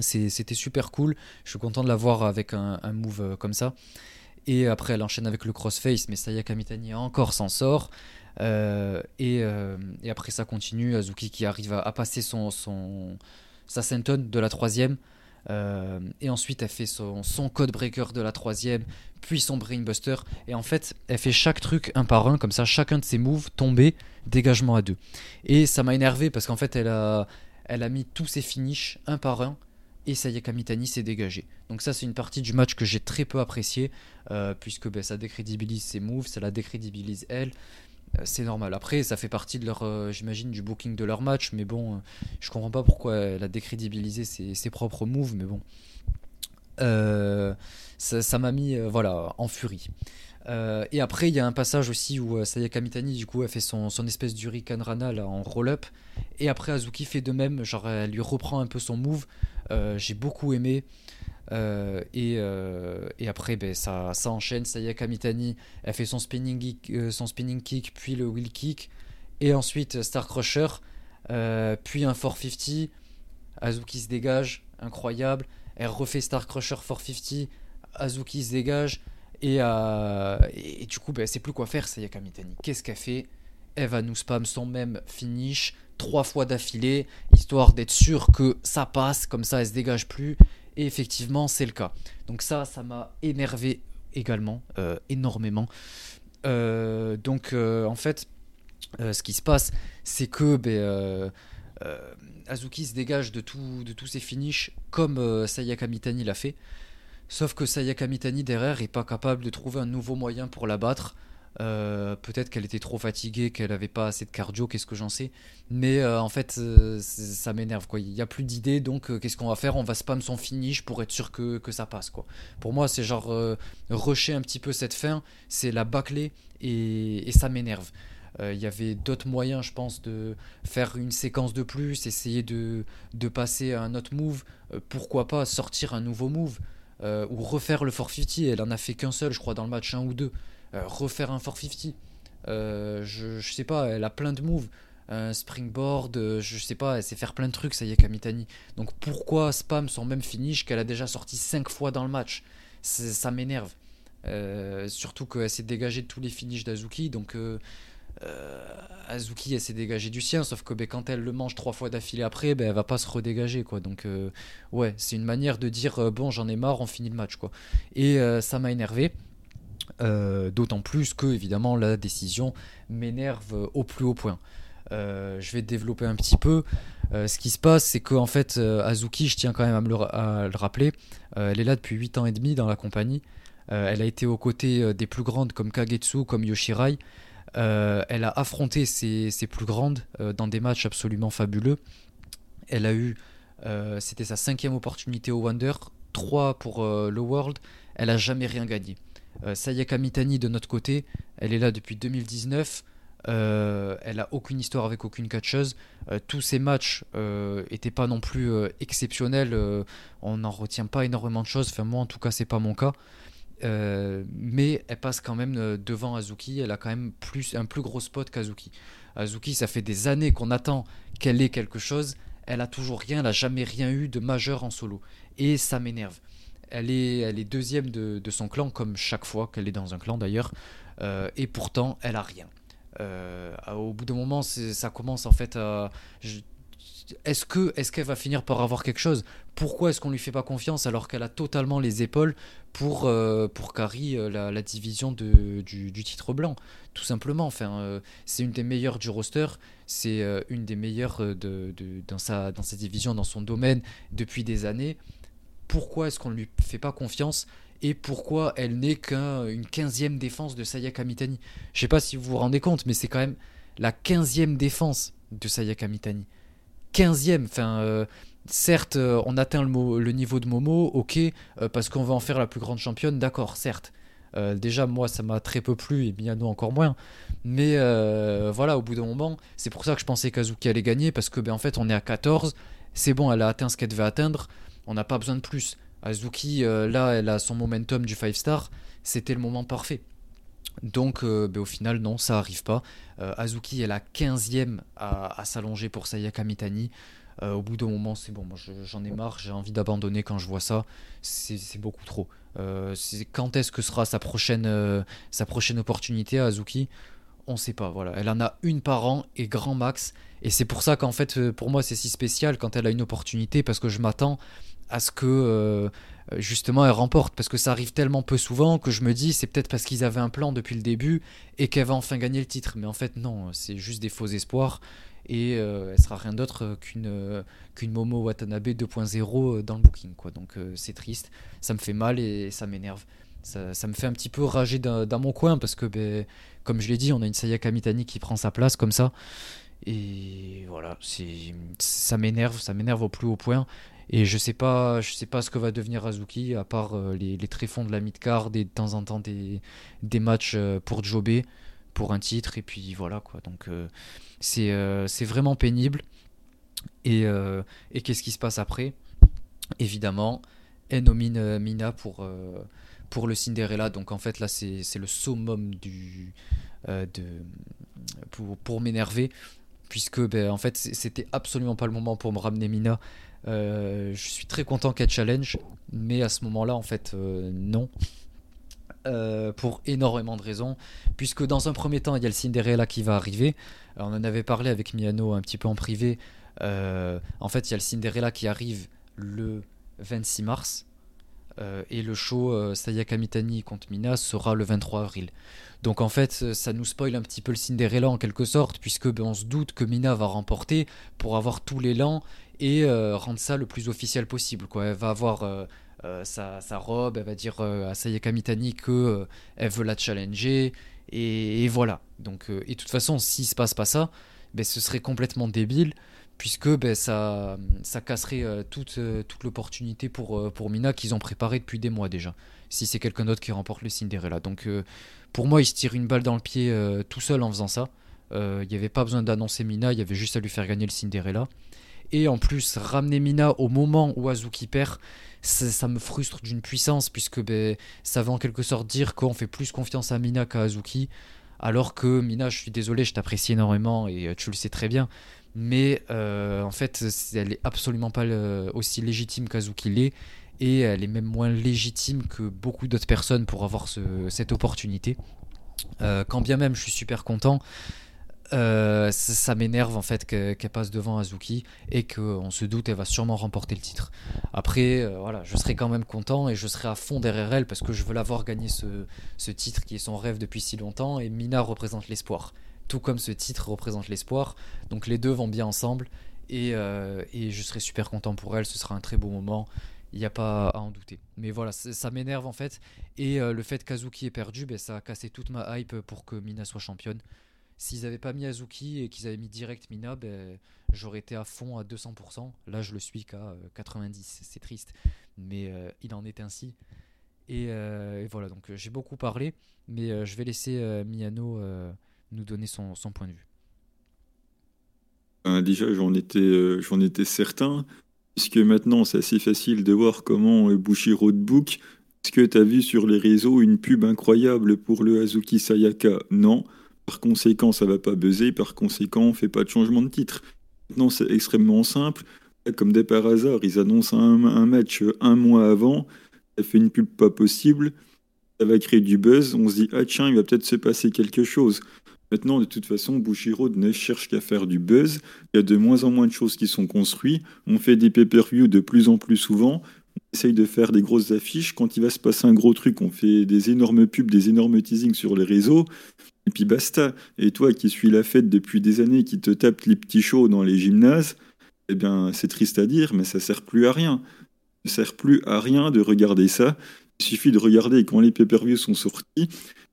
c'était super cool. Je suis content de la voir avec un, move comme ça. Et après, elle enchaîne avec le crossface, mais Sayaka Mitani encore s'en sort. et, et, après, ça continue. Azuki qui arrive à, passer son, sa senton de la troisième. Euh, et ensuite, elle fait son, code breaker de la troisième, puis son brainbuster. Et en fait, elle fait chaque truc un par un, comme ça, chacun de ses moves tombé, dégagement à deux. Et ça m'a énervé parce qu'en fait, elle a, elle a mis tous ses finishes un par un. Et Sayaka Mitani s'est dégagé. Donc ça c'est une partie du match que j'ai très peu apprécié, euh, puisque ben, ça décrédibilise ses moves, ça la décrédibilise elle. Euh, c'est normal. Après, ça fait partie de leur, euh, j'imagine, du booking de leur match, mais bon, euh, je comprends pas pourquoi elle a décrédibilisé ses, propres moves, mais bon, ça m'a mis, voilà, en furie. et après, il y a un passage aussi où Sayaka Mitani, du coup, a fait son, son espèce d'Hurricane Rana en roll-up, et après Azuki fait de même, genre elle lui reprend un peu son move. J'ai beaucoup aimé. Euh, euh, et, après, ben, ça, ça enchaîne. Sayaka Mitani, elle fait son spinning, kick, euh, son spinning kick, puis le wheel kick. Et ensuite, Star Crusher, puis un 450. Azuki se dégage, incroyable. Elle refait Star Crusher 450. Azuki se dégage. Et, et, du coup, ben, c'est plus quoi faire, Sayaka Mitani. Qu'est-ce qu'elle fait? Elle va nous spam son même finish trois fois d'affilée, histoire d'être sûr que ça passe, comme ça elle se dégage plus. Et effectivement, c'est le cas. Donc ça, ça m'a énervé également, euh, énormément. Euh, donc euh, en fait, ce qui se passe, c'est que ben, Azuki se dégage de, de tous ses finishes comme Sayaka Mitani l'a fait. Sauf que Sayaka Mitani derrière est pas capable de trouver un nouveau moyen pour la battre. Euh, peut-être qu'elle était trop fatiguée, qu'elle n'avait pas assez de cardio, qu'est-ce que j'en sais. Mais euh, en fait, euh, ça m'énerve. Il n'y a plus d'idées, donc qu'est-ce qu'on va faire? On va spam son finish pour être sûr que, que ça passe. quoi. Pour moi, c'est genre rusher un petit peu cette fin, c'est la bâcler et, ça m'énerve. Il y avait d'autres moyens, je pense, de faire une séquence de plus, essayer de, de passer à un autre move. pourquoi pas sortir un nouveau move ou refaire le 450. Elle en a fait qu'un seul, je crois, dans le match 1 ou 2. Euh, refaire un 450. Euh, je, sais pas, elle a plein de moves. un springboard, euh, je sais pas, elle sait faire plein de trucs, ça y est, Kamitani. Donc pourquoi spam son même finish qu'elle a déjà sorti 5 fois dans le match? Ça m'énerve. Surtout qu'elle s'est dégagée de tous les finishes d'Azuki, donc Azuki elle s'est dégagée du sien, sauf que ben, quand elle le mange trois fois d'affilée après, ben, elle va pas se redégager quoi. Donc ouais, c'est une manière de dire bon j'en ai marre, on finit le match quoi. Et ça m'a énervé. D'autant plus que évidemment la décision m'énerve au plus haut point. Euh, je vais développer un petit peu. Euh, ce qui se passe, c'est qu'en fait, euh, Azuki, je tiens quand même à, me le, rappeler, elle est là depuis 8 ans et demi dans la compagnie. elle a été aux côtés des plus grandes comme Kagetsu, comme Yoshirai. elle a affronté ses, plus grandes dans des matchs absolument fabuleux. Elle a eu, c'était sa cinquième opportunité au Wonder, 3 pour le World. Elle a jamais rien gagné. Sayaka Mitani de notre côté, elle est là depuis 2019. Euh, elle a aucune histoire avec aucune catcheuse. Euh, tous ces matchs n'étaient euh, pas non plus exceptionnels. on n'en retient pas énormément de choses. Enfin, moi, en tout cas, c'est pas mon cas. mais elle passe quand même devant Azuki. Elle a quand même plus, un plus gros spot qu'Azuki. Azuki, ça fait des années qu'on attend qu'elle ait quelque chose. Elle a toujours rien. Elle a jamais rien eu de majeur en solo. Et ça m'énerve. Elle est, elle est deuxième de, son clan, comme chaque fois qu'elle est dans un clan d'ailleurs. et pourtant, elle a rien. Euh, au bout d'un moment, ça commence en fait à. est-ce est-ce qu'elle va finir par avoir quelque chose? Pourquoi est-ce qu'on lui fait pas confiance alors qu'elle a totalement les épaules pour euh, pour carry euh, la, division du, titre blanc Tout simplement. Enfin, c'est une des meilleures du roster. C'est une des meilleures de, dans sa dans sa division, dans son domaine depuis des années. Pourquoi est-ce qu'on ne lui fait pas confiance et pourquoi elle n'est qu'une quinzième défense de Sayaka Mitani. Je sais pas si vous vous rendez compte, mais c'est quand même la quinzième défense de Sayaka Mitani. Quinzième, enfin, euh, certes, euh, on atteint le, niveau de Momo, ok, euh, parce qu'on va en faire la plus grande championne, d'accord, certes. déjà, moi, ça m'a très peu plu, et Miyano encore moins. Mais voilà, au bout d'un moment, c'est pour ça que je pensais qu'Azuki allait gagner, parce que, ben, en fait, on est à 14, c'est bon, elle a atteint ce qu'elle devait atteindre, on n'a pas besoin de plus. Azuki, euh, là, elle a son momentum du 5 star, c'était le moment parfait. Donc, euh, ben, au final, non, ça arrive pas. Euh, Azuki est la 15e à, s'allonger pour Sayaka Mitani. au bout d'un moment, c'est bon, moi j'en ai marre, j'ai envie d'abandonner quand je vois ça. C'est beaucoup trop. quand est-ce que sera sa prochaine, sa prochaine opportunité à Azuki? On sait pas, voilà. Elle en a une par an et grand max. Et c'est pour ça qu'en fait, pour moi, c'est si spécial quand elle a une opportunité parce que je m'attends à ce que euh, justement elle remporte. Parce que ça arrive tellement peu souvent que je me dis c'est peut-être parce qu'ils avaient un plan depuis le début et qu'elle va enfin gagner le titre. Mais en fait non c'est juste des faux espoirs et euh, elle sera rien d'autre qu'une euh, qu'une Momo Watanabe 2.0 dans le booking quoi. Donc c'est triste. Ça me fait mal et ça m'énerve. Ça, me fait un petit peu rager dans, mon coin parce que ben, comme je l'ai dit on a une Sayaka Mitani qui prend sa place comme ça. Et voilà, ça m'énerve, ça m'énerve au plus haut point. Et je sais pas, je sais pas ce que va devenir Azuki, à part euh, les, les tréfonds de la mid-card et de temps en temps des, des matchs euh, pour Jobé, pour un titre, et puis voilà quoi. Donc euh, c'est vraiment pénible. Et, et qu'est-ce qui se passe après? Évidemment, elle nomine Mina pour, pour le Cinderella. Donc en fait là c'est le summum du, de, pour, pour m'énerver puisque ben, en fait c'était absolument pas le moment pour me ramener Mina euh, je suis très content qu'elle challenge, mais à ce moment-là, en fait, euh, non. Euh, pour énormément de raisons, puisque dans un premier temps, il y a le Cinderella qui va arriver. on en avait parlé avec Miano un petit peu en privé. en fait, il y a le Cinderella qui arrive le 26 mars. et le show Sayaka Mitani contre Mina sera le 23 avril. Donc en fait, ça nous spoil un petit peu le Cinderella en quelque sorte, puisque ben, on se doute que Mina va remporter pour avoir tout l'élan et euh, rendre ça le plus officiel possible. Quoi. Elle va avoir euh, euh, sa, robe, elle va dire à Sayaka Mitani que elle veut la challenger, et, voilà. Donc, et de toute façon, s'il se passe pas ça, ben, ce serait complètement débile, puisque ben, ça, ça casserait toute, toute l'opportunité pour, pour Mina qu'ils ont préparé depuis des mois déjà, si c'est quelqu'un d'autre qui remporte le Cinderella. Donc pour moi, il se tire une balle dans le pied tout seul en faisant ça. Il n'y avait pas besoin d'annoncer Mina, il y avait juste à lui faire gagner le Cinderella. Et en plus, ramener Mina au moment où Azuki perd, ça, me frustre d'une puissance, puisque ben, ça veut en quelque sorte dire qu'on fait plus confiance à Mina qu'à Azuki. Alors que Mina, je suis désolé, je t'apprécie énormément et tu le sais très bien. Mais en fait, elle est absolument pas aussi légitime qu'Azuki l'est. Et elle est même moins légitime que beaucoup d'autres personnes pour avoir cette opportunité. quand bien même je suis super content, euh, ça, m'énerve en fait qu'elle passe devant Azuki et qu'on se doute elle va sûrement remporter le titre. Après, euh, voilà, je serai quand même content et je serai à fond derrière elle parce que je veux la voir gagner ce, titre qui est son rêve depuis si longtemps et Mina représente l'espoir. Tout comme ce titre représente l'espoir. Donc les deux vont bien ensemble et, euh, et, je serai super content pour elle. Ce sera un très beau moment. Il n'y a pas à en douter. Mais voilà, ça m'énerve en fait. Et le fait qu'Azuki ait perdu, ben, ça a cassé toute ma hype pour que Mina soit championne. S'ils n'avaient pas mis Azuki et qu'ils avaient mis direct Mina, ben, j'aurais été à fond à 200%. Là, je le suis qu'à 90%. Euh, C'est triste. Mais euh, il en est ainsi. Euh, et, voilà, donc j'ai beaucoup parlé. Mais je vais laisser Miano nous donner son, point de vue. déjà, j'en étais, j'en étais certain. Puisque maintenant, c'est assez facile de voir comment Bushiro de. Est-ce que tu as vu sur les réseaux une pub incroyable pour le Azuki Sayaka? Non. Par conséquent, ça va pas buzzer. Par conséquent, on fait pas de changement de titre. Maintenant, c'est extrêmement simple. Comme des par hasard, ils annoncent un, match un mois avant. Ça fait une pub pas possible. Ça va créer du buzz. On se dit, ah tiens, il va peut-être se passer quelque chose. Maintenant, de toute façon, Bushiro ne cherche qu'à faire du buzz. Il y a de moins en moins de choses qui sont construites. On fait des pay-per-view de plus en plus souvent. On essaye de faire des grosses affiches. Quand il va se passer un gros truc, on fait des énormes pubs, des énormes teasings sur les réseaux. Et puis basta. Et toi qui suis la fête depuis des années, qui te tapes les petits shows dans les gymnases, eh bien, c'est triste à dire, mais ça sert plus à rien. Ça sert plus à rien de regarder ça. Il suffit de regarder quand les pay-per-views sont sortis.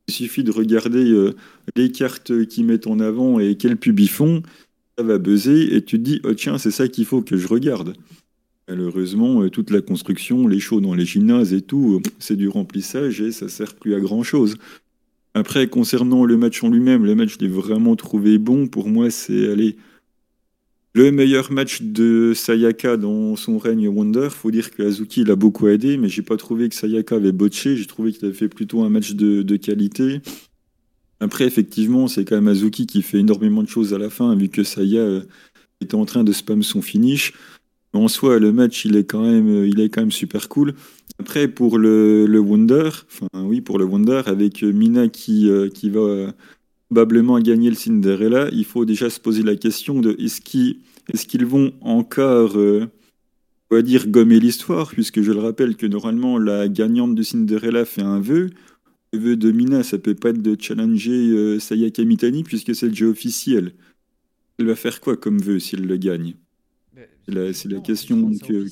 Il suffit de regarder euh, les cartes qu'ils mettent en avant et quels pubs ils font. Ça va buzzer et tu te dis, oh tiens, c'est ça qu'il faut que je regarde. Malheureusement, euh, toute la construction, les shows dans les gymnases et tout, euh, c'est du remplissage et ça sert plus à grand chose. Après, concernant le match en lui-même, le match, je l'ai vraiment trouvé bon. Pour moi, c'est aller le meilleur match de Sayaka dans son règne Wonder. Faut dire que Azuki l'a beaucoup aidé, mais j'ai pas trouvé que Sayaka avait botché. J'ai trouvé qu'il avait fait plutôt un match de, qualité. Après, effectivement, c'est quand même Azuki qui fait énormément de choses à la fin, vu que Saya euh, était en train de spam son finish. En soi, le match, il est quand même, il est quand même super cool. Après, pour le, le Wonder, enfin oui, pour le Wonder, avec Mina qui, euh, qui va probablement gagner le Cinderella, il faut déjà se poser la question de est-ce qu'ils est qu'ils vont encore, euh, on va dire, gommer l'histoire, puisque je le rappelle que normalement la gagnante de Cinderella fait un vœu. Le vœu de Mina, ça peut pas être de challenger euh, Sayaka Mitani, puisque c'est déjà officiel. Elle va faire quoi comme vœu s'il le gagne? C'est la, question que,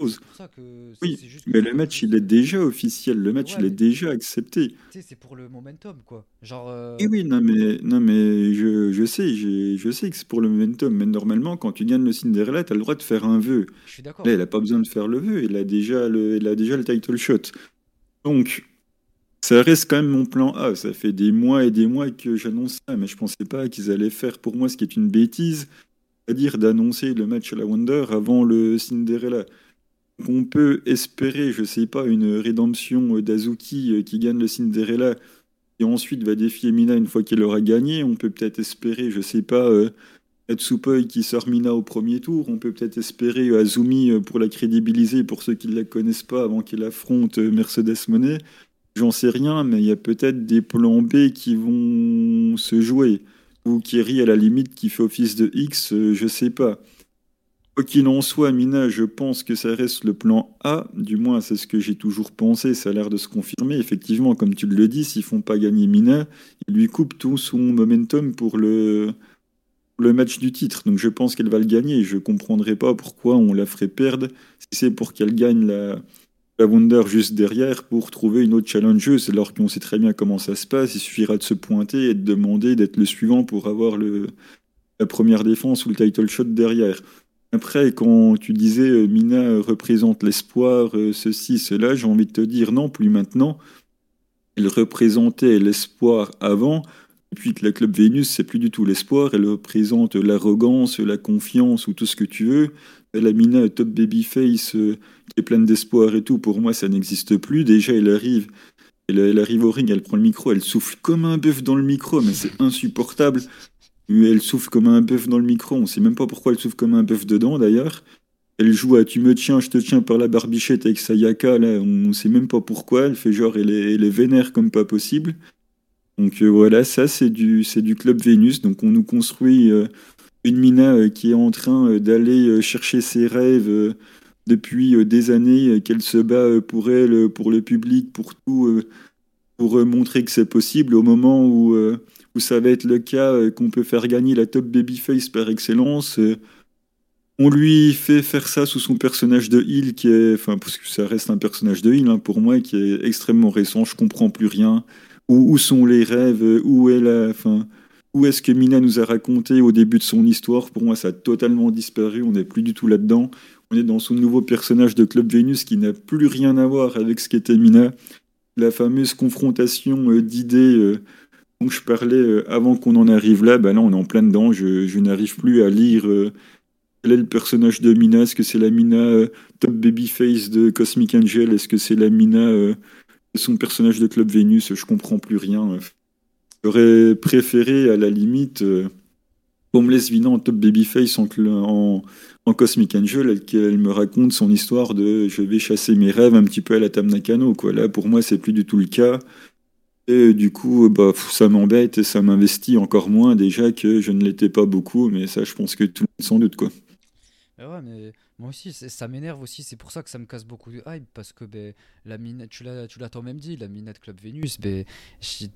oui, mais le match, il est déjà officiel. Le match, il est déjà accepté. c'est pour le momentum, quoi. Genre. Euh, oui, non, mais, non, mais je, je sais, je sais que c'est pour le momentum. Mais normalement, quand tu gagnes le Cinderella, tu as le droit de faire un vœu. Je suis d'accord. Là, il n'a pas besoin de faire le vœu. Il a déjà le, il a déjà le title shot. Donc, ça reste quand même mon plan A. Ça fait des mois et des mois que j'annonce ça, mais je pensais pas qu'ils allaient faire pour moi ce qui est une bêtise, c'est-à-dire d'annoncer le match à la Wonder avant le Cinderella. On peut espérer, je sais pas, une rédemption d'Azuki euh, qui gagne le Cinderella et ensuite va défier Mina une fois qu'elle aura gagné. On peut peut-être espérer, je sais pas, euh, Tsupoi qui sort Mina au premier tour. On peut peut-être espérer euh, Azumi pour la crédibiliser pour ceux qui ne la connaissent pas avant qu'elle affronte Mercedes Monet. J'en sais rien, mais il y a peut-être des plans B qui vont se jouer. Ou Kiri à la limite qui fait office de X, je sais pas. Quoi qu'il en soit, Mina, je pense que ça reste le plan A, du moins c'est ce que j'ai toujours pensé, ça a l'air de se confirmer. Effectivement, comme tu le dis, s'ils font pas gagner Mina, ils lui coupent tout son momentum pour le, match du titre. Donc je pense qu'elle va le gagner. Je comprendrai pas pourquoi on la ferait perdre si c'est pour qu'elle gagne la, Wonder juste derrière pour trouver une autre challengeuse, alors qu'on sait très bien comment ça se passe. Il suffira de se pointer et de demander d'être le suivant pour avoir la première défense ou le title shot derrière. Après, quand tu disais euh, Mina représente l'espoir, euh, ceci, cela, j'ai envie de te dire non, plus maintenant. Elle représentait l'espoir avant, et puis que la Club Vénus, c'est plus du tout l'espoir, elle représente l'arrogance, la confiance ou tout ce que tu veux. La Mina top babyface euh, qui est pleine d'espoir et tout, pour moi, ça n'existe plus. Déjà, elle arrive elle, arrive au ring, elle prend le micro, elle souffle comme un bœuf dans le micro, mais c'est insupportable. Elle souffle comme un bœuf dans le micro, on sait même pas pourquoi elle souffle comme un bœuf dedans d'ailleurs. Elle joue à Tu me tiens, je te tiens par la barbichette avec Sayaka, là, on sait même pas pourquoi. Elle fait genre, elle est, elle est vénère comme pas possible. Donc euh, voilà, ça c'est du, du Club Vénus. Donc on nous construit euh, une Mina euh, qui est en train d'aller chercher ses rêves depuis des années, qu'elle se bat pour elle, pour le public, pour tout, pour montrer que c'est possible. Au moment où, où ça va être le cas, qu'on peut faire gagner la top babyface par excellence. On lui fait faire ça sous son personnage de Hill, qui est, enfin, parce que ça reste un personnage de Hill hein, pour moi, qui est extrêmement récent. Je comprends plus rien où, sont les rêves, où est la, enfin, où est-ce que Mina nous a raconté au début de son histoire? Pour moi, ça a totalement disparu. On n'est plus du tout là-dedans. On est dans son nouveau personnage de Club Vénus qui n'a plus rien à voir avec ce qu'était Mina. La fameuse confrontation euh, d'idées euh, dont je parlais euh, avant qu'on en arrive là, ben là, on est en plein dedans. Je, n'arrive plus à lire quel est le personnage de Mina? Est-ce que c'est la Mina top babyface de Cosmic Angel? Est-ce que c'est la Mina son personnage de Club Vénus, je comprends plus rien. J'aurais préféré, à la limite, euh, qu'on me laisse Vina en top babyface en, en, Cosmic Angel, qu'elle me raconte son histoire de je vais chasser mes rêves un petit peu à la Tam Nakano. Quoi. Là, pour moi, c'est plus du tout le cas. Et du coup, bah, ça m'embête et ça m'investit encore moins déjà que je ne l'étais pas beaucoup, mais ça, je pense que tout le monde s'en doute. Quoi. Ouais, mais moi aussi, ça m'énerve aussi. C'est pour ça que ça me casse beaucoup de hype parce que ben, la minette, tu l'as, tu même dit, la minette Club Vénus. Ben,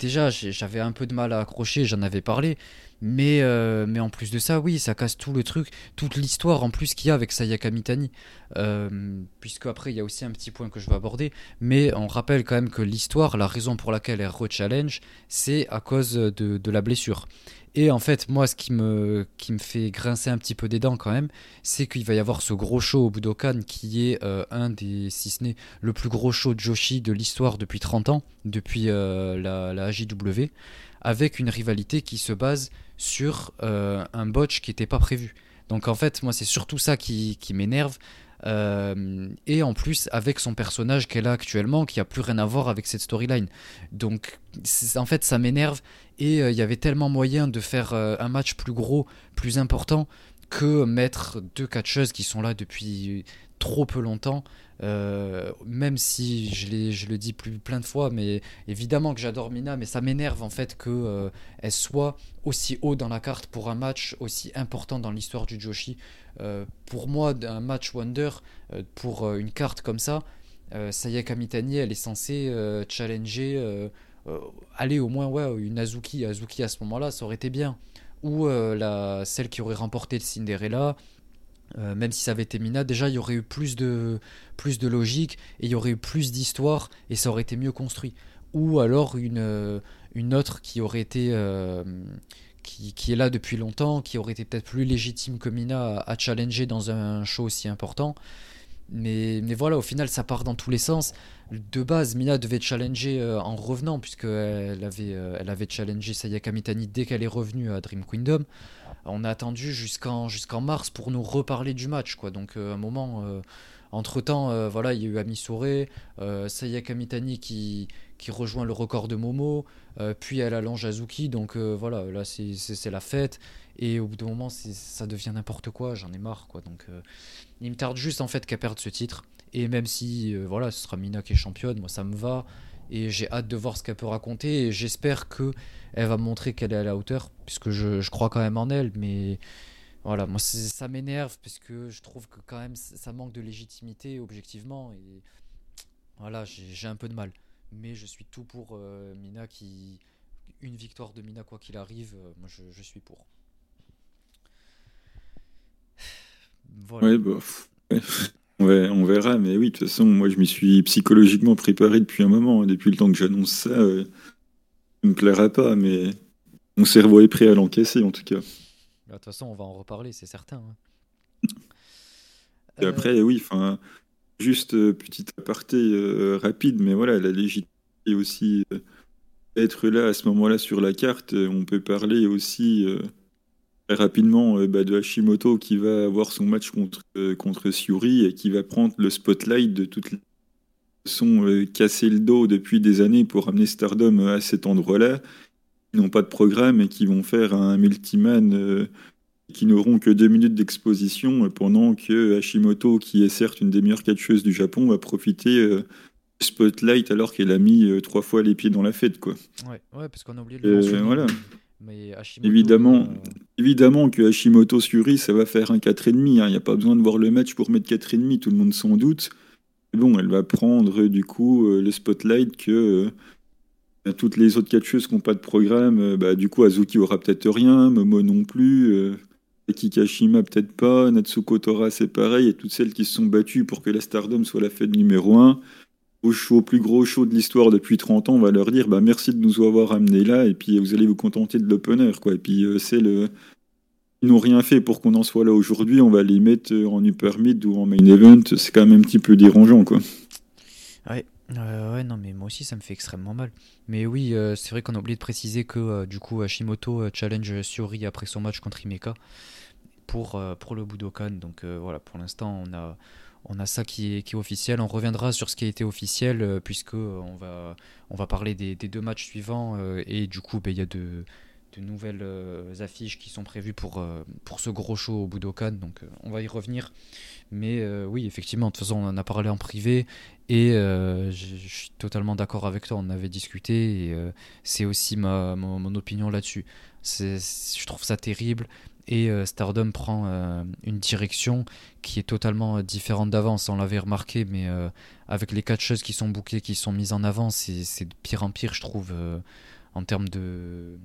déjà, j'avais un peu de mal à accrocher. J'en avais parlé, mais euh, mais en plus de ça, oui, ça casse tout le truc, toute l'histoire en plus qu'il y a avec Sayaka Mitani. Euh, puisque après, il y a aussi un petit point que je vais aborder, mais on rappelle quand même que l'histoire, la raison pour laquelle elle re-challenge, c'est à cause de la blessure. Et en fait, moi, ce qui me, fait grincer un petit peu des dents quand même, c'est qu'il va y avoir ce gros show au Budokan qui est euh, un des, si ce n'est le plus gros show de Joshi de l'histoire depuis 30 ans, depuis euh, la, la AJW, avec une rivalité qui se base sur euh, un botch qui n'était pas prévu. Donc en fait, moi, c'est surtout ça qui m'énerve. Et en plus avec son personnage qu'elle a actuellement qui a plus rien à voir avec cette storyline donc en fait ça m'énerve et euh, il y avait tellement moyen de faire euh, un match plus gros, plus important, que mettre deux catcheuses qui sont là depuis trop peu longtemps. Euh, même si je, le dis plus plein de fois, mais évidemment que j'adore Mina, mais ça m'énerve en fait qu'elle elle soit aussi haut dans la carte pour un match aussi important dans l'histoire du Joshi. pour moi, un match Wonder, pour une carte comme ça, Sayaka Mitani, elle est censée challenger euh, allez, au moins, ouais, une Azuki. Azuki à ce moment-là, ça aurait été bien. Ou euh, la, celle qui aurait remporté le Cinderella. Euh, même si ça avait été Mina, déjà il y aurait eu plus de, plus de logique et il y aurait eu plus d'histoire et ça aurait été mieux construit. Ou alors une, une autre qui aurait été. qui, qui, est là depuis longtemps, qui aurait été peut-être plus légitime que Mina à, challenger dans un show aussi important. Mais, mais voilà, au final, ça part dans tous les sens de base, Mina devait challenger euh, en revenant, puisqu'elle avait, euh, elle avait challengé Sayaka Mitani dès qu'elle est revenue à Dream Kingdom. On a attendu jusqu'en mars pour nous reparler du match. Quoi. Donc, euh, un moment, entre-temps, voilà, il y a eu Amisure, Sayaka Mitani qui, qui rejoint le record de Momo, puis elle allonge Azuki. Donc, voilà, là, c'est la fête. Et au bout d'un moment, ça devient n'importe quoi. J'en ai marre. Quoi. Donc, il me tarde juste en fait qu'elle perde ce titre. Et même si euh, voilà, ce sera Mina qui est championne, moi ça me va. Et j'ai hâte de voir ce qu'elle peut raconter. Et j'espère que elle va montrer qu'elle est à la hauteur, puisque je, je, crois quand même en elle. Mais voilà, moi ça m'énerve, parce que je trouve que quand même ça manque de légitimité objectivement. Et voilà, j'ai un peu de mal. Mais je suis tout pour euh, Mina qui. Une victoire de Mina, quoi qu'il arrive, euh, moi je, je, suis pour. Voilà. Ouais, bof. On verra, mais oui, de toute façon, moi je m'y suis psychologiquement préparé depuis un moment, depuis le temps que j'annonce ça. Euh, ça me plaira pas, mais mon cerveau est prêt à l'encaisser en tout cas. Bah, de toute façon, on va en reparler, c'est certain. Hein. Et après, oui, enfin, juste euh, petit aparté euh, rapide, mais voilà, la légitimité aussi être là à ce moment-là sur la carte, on peut parler aussi rapidement euh, bah, de Hashimoto qui va avoir son match contre, euh, contre Siuri et qui va prendre le spotlight de toute sont euh, cassés le dos depuis des années pour amener Stardom à cet endroit-là, qui n'ont pas de programme et qui vont faire un multiman euh, qui n'auront que deux minutes d'exposition pendant que Hashimoto, qui est certes une des meilleures catcheuses du Japon, va profiter euh, du spotlight alors qu'elle a mis euh, trois fois les pieds dans la fête. Quoi. Ouais, ouais parce qu'on a oublié de le mentionner. voilà. Mais Hashimoto, Évidemment, euh, évidemment que Hashimoto Suri, ça va faire un 4,5. Il n'y a pas besoin de voir le match pour mettre 4,5, tout le monde s'en doute. Bon, elle va prendre euh, du coup euh, le spotlight que euh, toutes les autres catcheuses qui n'ont pas de programme. bah, du coup, Azuki aura peut-être rien, Momo non plus, euh, Kikashima peut-être pas, Natsuko Tora c'est pareil, et toutes celles qui se sont battues pour que la Stardom soit la fête numéro 1. Au plus gros show de l'histoire depuis 30 ans, on va leur dire bah, merci de nous avoir amenés là, et puis vous allez vous contenter de l'opener. quoi. Et puis c'est le. Ils n'ont rien fait pour qu'on en soit là aujourd'hui, on va les mettre en upper mid ou en main event, c'est quand même un petit peu dérangeant. quoi. Ouais, euh, ouais, non, mais moi aussi ça me fait extrêmement mal. Mais oui, euh, c'est vrai qu'on a oublié de préciser que euh, du coup Hashimoto challenge Shiori après son match contre Himeka pour, pour le Budokan. Donc voilà, pour l'instant on a, on a ça qui est, qui est officiel. On reviendra sur ce qui a été officiel puisque on, va, on va parler des, deux matchs suivants et du coup ben, il y a de, de nouvelles euh, affiches qui sont prévues pour, euh, pour ce gros show au Budokan. Donc euh, on va y revenir. Mais oui, effectivement, de toute façon on en a parlé en privé. Et je suis totalement d'accord avec toi, on avait discuté et c'est aussi ma, mon, opinion là-dessus. Je trouve ça terrible et Stardom prend une direction qui est totalement différente d'avance. On l'avait remarqué, mais avec les catcheuses qui sont bouquées, qui sont mises en avant, c'est de pire en pire, je trouve, en termes de,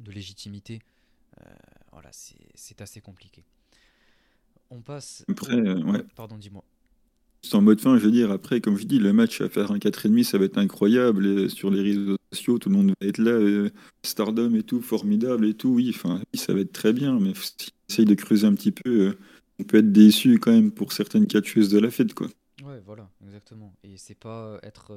de légitimité. Euh, voilà, c'est c'est assez compliqué. On passe. Après, euh, ouais. Pardon, dis-moi. C'est en mode fin, je veux dire, après, comme je dis, le match à faire un 4,5, ça va être incroyable. Et sur les réseaux sociaux, tout le monde va être là. euh, Stardom et tout, formidable et tout. Oui, enfin, ça va être très bien. Mais si on essaye de creuser un petit peu, on peut être déçu quand même pour certaines catcheuses de la fête, quoi. Ouais, voilà, exactement. Et c'est pas être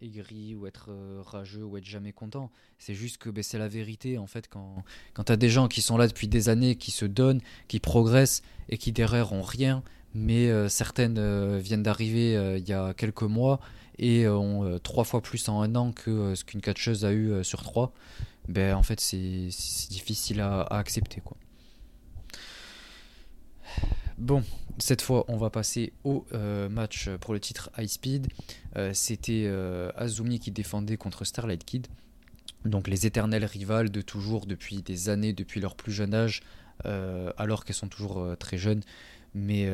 aigri ou être euh, rageux ou être jamais content. C'est juste que ben, c'est la vérité, en fait, quand, quand t'as des gens qui sont là depuis des années, qui se donnent, qui progressent et qui derrière ont rien, mais euh, certaines euh, viennent d'arriver il y a quelques mois et ont trois fois plus en un an que ce qu'une catcheuse a eu sur trois, ben en fait c'est c'est difficile à, à accepter, quoi. Bon, cette fois, on va passer au euh, match pour le titre High Speed. Euh, C'était euh, Azumi qui défendait contre Starlight Kid. Donc les éternelles rivales de toujours, depuis des années, depuis leur plus jeune âge, alors qu'elles sont toujours très jeunes. Mais,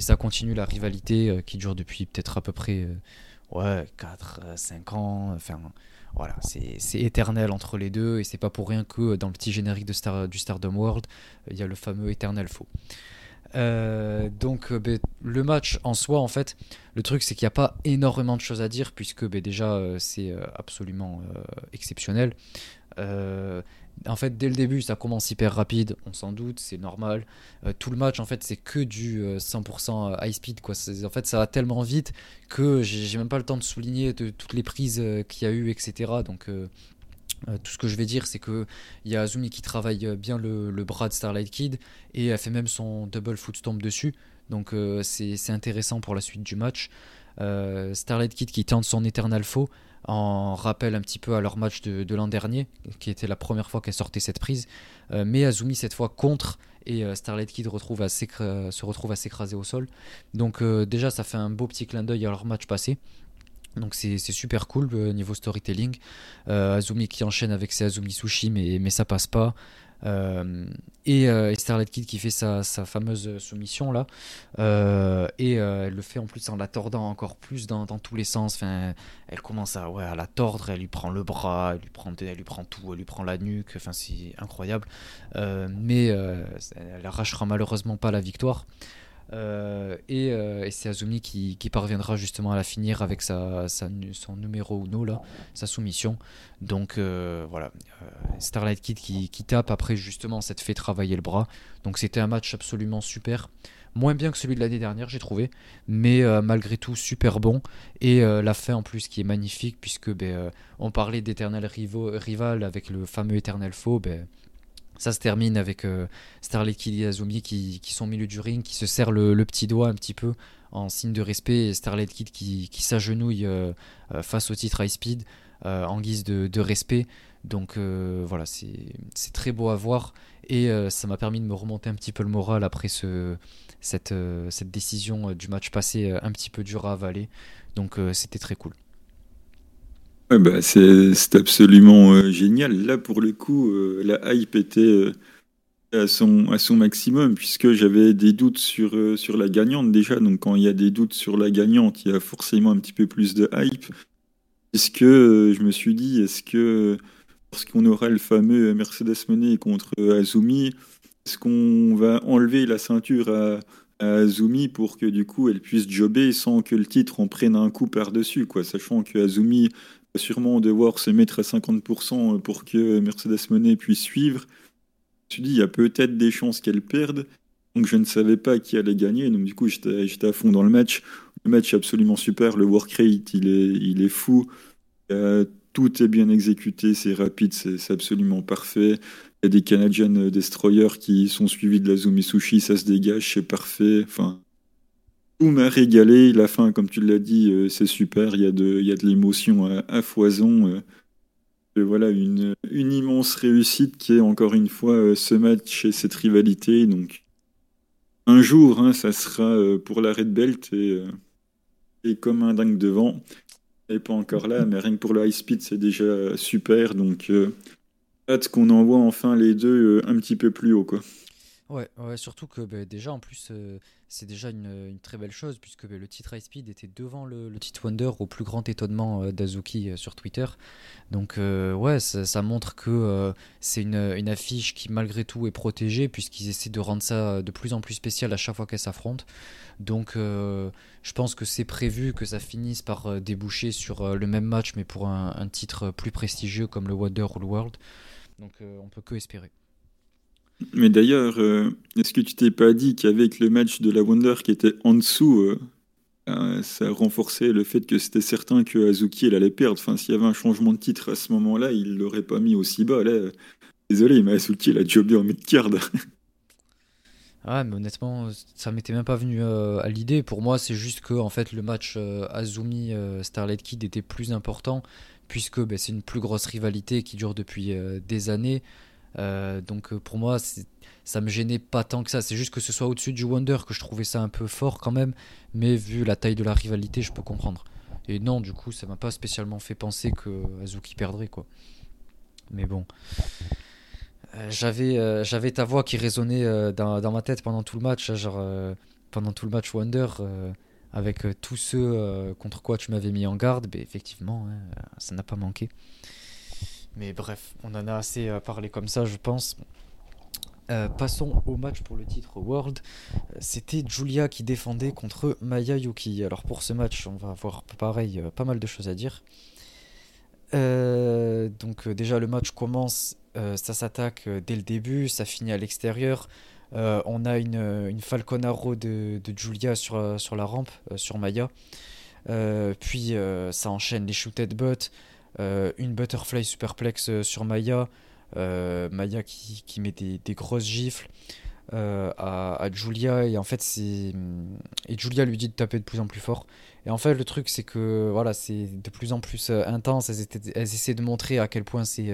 ça continue la rivalité qui dure depuis peut-être à peu près ouais, 4, 5 ans. Enfin, voilà, c'est éternel entre les deux. Et c'est pas pour rien que dans le petit générique du Stardom World, il y a le fameux éternel faux. Euh, donc euh, ben, le match en soi en fait le truc c'est qu'il n'y a pas énormément de choses à dire puisque ben, déjà euh, c'est absolument exceptionnel. En fait dès le début ça commence hyper rapide on s'en doute c'est normal. Tout le match en fait c'est que du euh, 100% high speed quoi. En fait ça va tellement vite que j'ai même pas le temps de souligner toutes les prises qu'il y a eu etc donc euh, tout ce que je vais dire, c'est que il y a Azumi qui travaille bien le, bras de Starlight Kid et elle fait même son double foot stomp dessus. Donc euh, c'est intéressant pour la suite du match. Euh, Starlight Kid qui tente son Eternal Faux en rappel un petit peu à leur match de, l'an dernier, qui était la première fois qu'elle sortait cette prise. Mais Azumi cette fois contre et Starlight Kid se retrouve à s'écraser au sol. Donc déjà ça fait un beau petit clin d'œil à leur match passé. Donc c'est super cool euh, niveau storytelling. Euh, Azumi qui enchaîne avec ses Azumi Sushi, mais, ça passe pas. Euh, et, et Starlight Kid qui fait sa, fameuse soumission là. Et elle le fait en plus en la tordant encore plus dans, tous les sens. Elle commence à, la tordre, elle lui prend le bras, elle lui prend, tout, elle lui prend la nuque. Enfin, c'est incroyable. Mais elle arrachera malheureusement pas la victoire. Euh, et, euh, et c'est Azumi qui, parviendra justement à la finir avec son numéro uno là, sa soumission. Donc euh, voilà, Starlight Kid qui, tape après justement cette fait travailler le bras. Donc c'était un match absolument super. Moins bien que celui de l'année dernière, j'ai trouvé, mais malgré tout super bon. Et la fin en plus qui est magnifique, puisque ben, on parlait d'éternel rival avec le fameux éternel faux. Ça se termine avec euh, Starlight Kid et Azumi qui, sont au milieu du ring, qui se serrent le, petit doigt un petit peu en signe de respect et Starlight Kid qui, s'agenouille face au titre High Speed en guise de, respect. Donc voilà, c'est très beau à voir et ça m'a permis de me remonter un petit peu le moral après ce, cette, cette décision du match passé un petit peu dur à avaler. Donc c'était très cool. Bah, c'est absolument génial. Là, pour le coup, la hype était à son, à son maximum, puisque j'avais des doutes sur, euh, sur la gagnante déjà. Donc, quand il y a des doutes sur la gagnante, il y a forcément un petit peu plus de hype. Est-ce que euh, je me suis dit, est-ce que lorsqu'on aura le fameux Mercedes Monet contre Azumi, est-ce qu'on va enlever la ceinture à, Azumi pour que du coup elle puisse jobber sans que le titre en prenne un coup par-dessus, quoi, sachant que Azumi sûrement devoir se mettre à 50% pour que Mercedes Monet puisse suivre suis dit, il y a peut-être des chances qu'elle perde. Donc je ne savais pas qui allait gagner. Donc du coup, j'étais à fond dans le match. Le match est absolument super. Le work rate, il est, il est fou. Euh, tout est bien exécuté, c'est rapide, c'est absolument parfait. Il y a des Canadian Destroyers qui sont suivis de la Zumisushi, ça se dégage, c'est parfait. Enfin, tout m'a régalé. La fin, comme tu l'as dit, euh, c'est super. Il y a de, a l'émotion à, foison. Euh voilà une, immense réussite qui est encore une fois euh, ce match et cette rivalité. Donc un jour, hein, ça sera pour la Red Belt et, et comme un dingue devant. Et pas encore là, mais rien que pour le high speed, c'est déjà super. Donc hâte qu'on envoie enfin les deux un petit peu plus haut, quoi. Ouais, ouais, surtout que bah, déjà en plus c'est déjà une, très belle chose puisque le titre High Speed était devant le, titre Wonder au plus grand étonnement euh, d'Azuki euh, sur Twitter. Donc ouais, ça, montre que c'est une, affiche qui malgré tout est protégée puisqu'ils essaient de rendre ça de plus en plus spécial à chaque fois qu'elle s'affronte. Donc je pense que c'est prévu que ça finisse par déboucher sur le même match mais pour un, titre plus prestigieux comme le Wonder ou World. Donc on peut que espérer. Mais d'ailleurs, euh, est-ce que tu t'es pas dit qu'avec le match de la Wonder qui était en dessous, euh, euh, ça renforçait le fait que c'était certain que Azuki elle allait perdre? Enfin, s'il y avait un changement de titre à ce moment-là, il l'aurait pas mis aussi bas. Là, désolé, mais Azuki elle a jobé en mid-card. Ouais, mais honnêtement, ça m'était même pas venu à l'idée. Pour moi, c'est juste que en fait, le match Azumi Starlight Kid était plus important puisque ben, c'est une plus grosse rivalité qui dure depuis des années. Euh, donc euh, pour moi, ça me gênait pas tant que ça. C'est juste que ce soit au-dessus du Wonder que je trouvais ça un peu fort quand même. Mais vu la taille de la rivalité, je peux comprendre. Et non, du coup, ça m'a pas spécialement fait penser que Azuki perdrait quoi. Mais bon. Euh, j'avais, j'avais ta voix qui résonnait dans, dans, ma tête pendant tout le match, hein, pendant tout le match Wonder, avec tous ceux contre quoi tu m'avais mis en garde. Mais effectivement, hein, ça n'a pas manqué. Mais bref, on en a assez euh, parlé comme ça, je pense. Euh, passons au match pour le titre World. Euh, c'était Julia qui défendait contre Maya Yuki. Alors pour ce match, on va avoir pareil pas mal de choses à dire. donc déjà le match commence, ça s'attaque dès le début, ça finit à l'extérieur. on a une, une Falconaro de, de, Julia sur, sur la rampe, sur Maya. puis ça enchaîne les shoot butt. Euh, une butterfly superplex euh, sur Maya, euh, Maya qui, qui, met des, grosses gifles. à, à, Julia. Et en fait c'est et Julia lui dit de taper de plus en plus fort. Et en fait le truc c'est que voilà c'est de plus en plus intense. Elles, elles, essaient de montrer à quel point c'est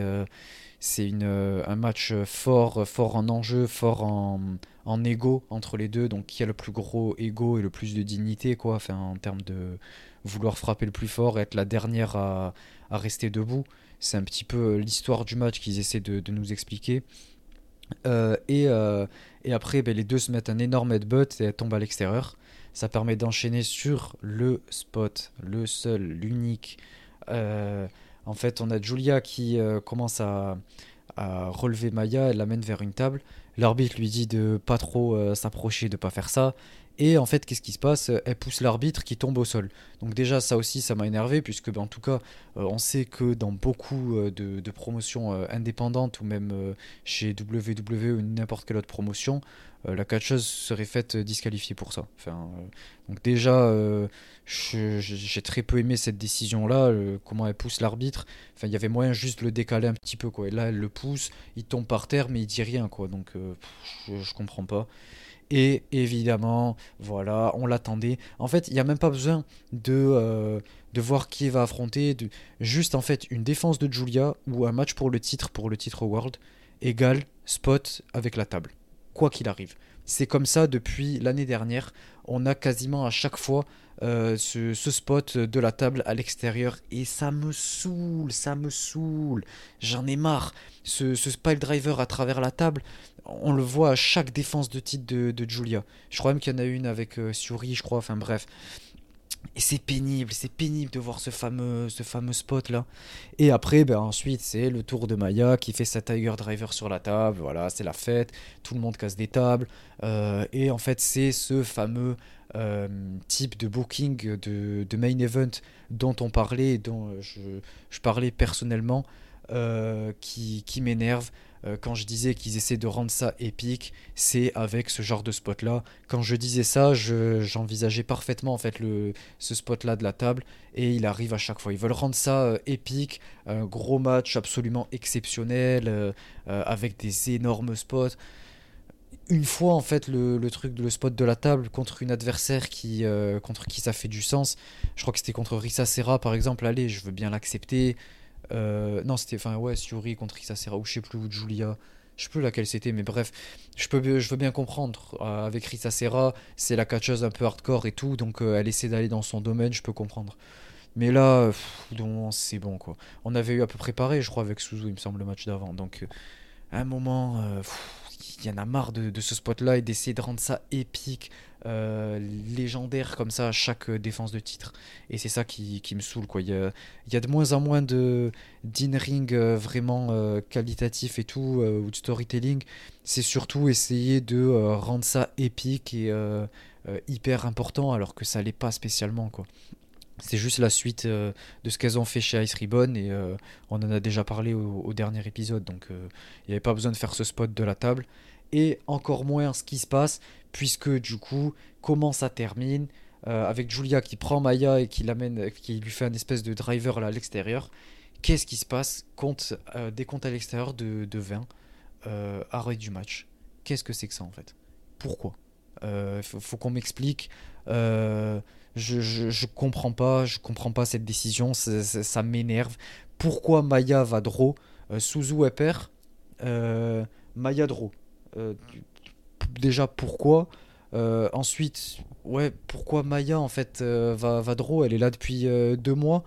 c'est une un match fort fort en enjeu fort en en ego entre les deux. Donc qui a le plus gros ego et le plus de dignité quoi. En termes de vouloir frapper le plus fort être la dernière à à rester debout. C'est un petit peu euh, l'histoire du match qu'ils essaient de, nous expliquer. Euh, et, euh, et, après, ben, les deux se mettent un énorme headbutt et elles tombent à l'extérieur. Ça permet d'enchaîner sur le spot, le seul, l'unique. en fait, on a Julia qui commence à, à, relever Maya, elle l'amène vers une table. L'arbitre lui dit de pas trop s'approcher, de pas faire ça. Et en fait, qu'est-ce qui se passe? Elle pousse l'arbitre qui tombe au sol. Donc déjà, ça aussi, ça m'a énervé, puisque ben, en tout cas, euh, on sait que dans beaucoup euh, de, promotions euh, indépendantes, ou même chez WWE ou n'importe quelle autre promotion, la catcheuse serait faite disqualifier pour ça. Enfin, donc déjà, j'ai très peu aimé cette décision-là, comment elle pousse l'arbitre. Enfin, il y avait moyen juste de le décaler un petit peu, quoi. Et là, elle le pousse, il tombe par terre, mais il dit rien, quoi. Donc je, je comprends pas. Et évidemment, voilà, on l'attendait. En fait, il n'y a même pas besoin de, euh, de voir qui va affronter. De... Juste en fait, une défense de Julia ou un match pour le titre, pour le titre World, égale spot avec la table. Quoi qu'il arrive. C'est comme ça depuis l'année dernière. On a quasiment à chaque fois euh, ce, spot de la table à l'extérieur. Et ça me saoule, ça me saoule. J'en ai marre. Ce, ce driver à travers la table, on le voit à chaque défense de titre de, Julia. Je crois même qu'il y en a une avec euh, Suri, je crois, enfin bref. Et c'est pénible, c'est pénible de voir ce fameux, ce fameux spot là. Et après, ben ensuite, c'est le tour de Maya qui fait sa Tiger Driver sur la table. Voilà, c'est la fête. Tout le monde casse des tables. Euh, et en fait, c'est ce fameux euh, type de booking de, main event dont on parlait, dont je, parlais personnellement, qui, qui m'énerve. Euh, quand je disais qu'ils essaient de rendre ça épique, c'est avec ce genre de spot là. Quand je disais ça, j'envisageais parfaitement en fait le, ce spot là de la table et il arrive à chaque fois. Ils veulent rendre ça euh, épique, un gros match absolument exceptionnel euh, avec des énormes spots. Une fois en fait le, le, truc le spot de la table contre une adversaire qui contre qui ça fait du sens. Je crois que c'était contre Risa Serra par exemple. Allez, je veux bien l'accepter. Euh, non, c'était enfin ouais, Suri contre Risa ou je sais plus, ou Julia. Je sais plus laquelle c'était, mais bref, je, peux, je veux bien comprendre. Euh, avec Risa Serra, c'est la catcheuse un peu hardcore et tout, donc euh, elle essaie d'aller dans son domaine, je peux comprendre. Mais là, c'est bon quoi. On avait eu à peu près pareil, je crois, avec Suzu, il me semble, le match d'avant. Donc, à un moment, il y en a marre de, ce spot-là et d'essayer de rendre ça épique, euh, légendaire comme ça à chaque euh, défense de titre. Et c'est ça qui, me saoule. Quoi. Il, y a, de moins en moins de d'in-ring euh, vraiment qualitatif et tout, ou de storytelling. C'est surtout essayer de rendre ça épique et hyper important alors que ça l'est pas spécialement. quoi. C'est juste la suite de ce qu'elles ont fait chez Ice Ribbon et on en a déjà parlé au dernier épisode. Donc il n'y avait pas besoin de faire ce spot de la table et encore moins ce qui se passe, puisque du coup, comment ça termine euh, avec Julia qui prend Maya et qui l'amène, qui lui fait un espèce de driver là à l'extérieur. Qu'est-ce qui se passe compte, euh, Des comptes à l'extérieur de, de 20, euh, arrêt du match? Qu'est-ce que c'est que ça en fait? Pourquoi? Il faut, qu'on m'explique. je, je, comprends pas, je comprends pas cette décision, ça, m'énerve. Pourquoi Maya va draw? Suzu père Maya draw euh, déjà pourquoi euh, ensuite, ouais, pourquoi Maya en fait euh, va, va draw? Elle est là depuis deux mois.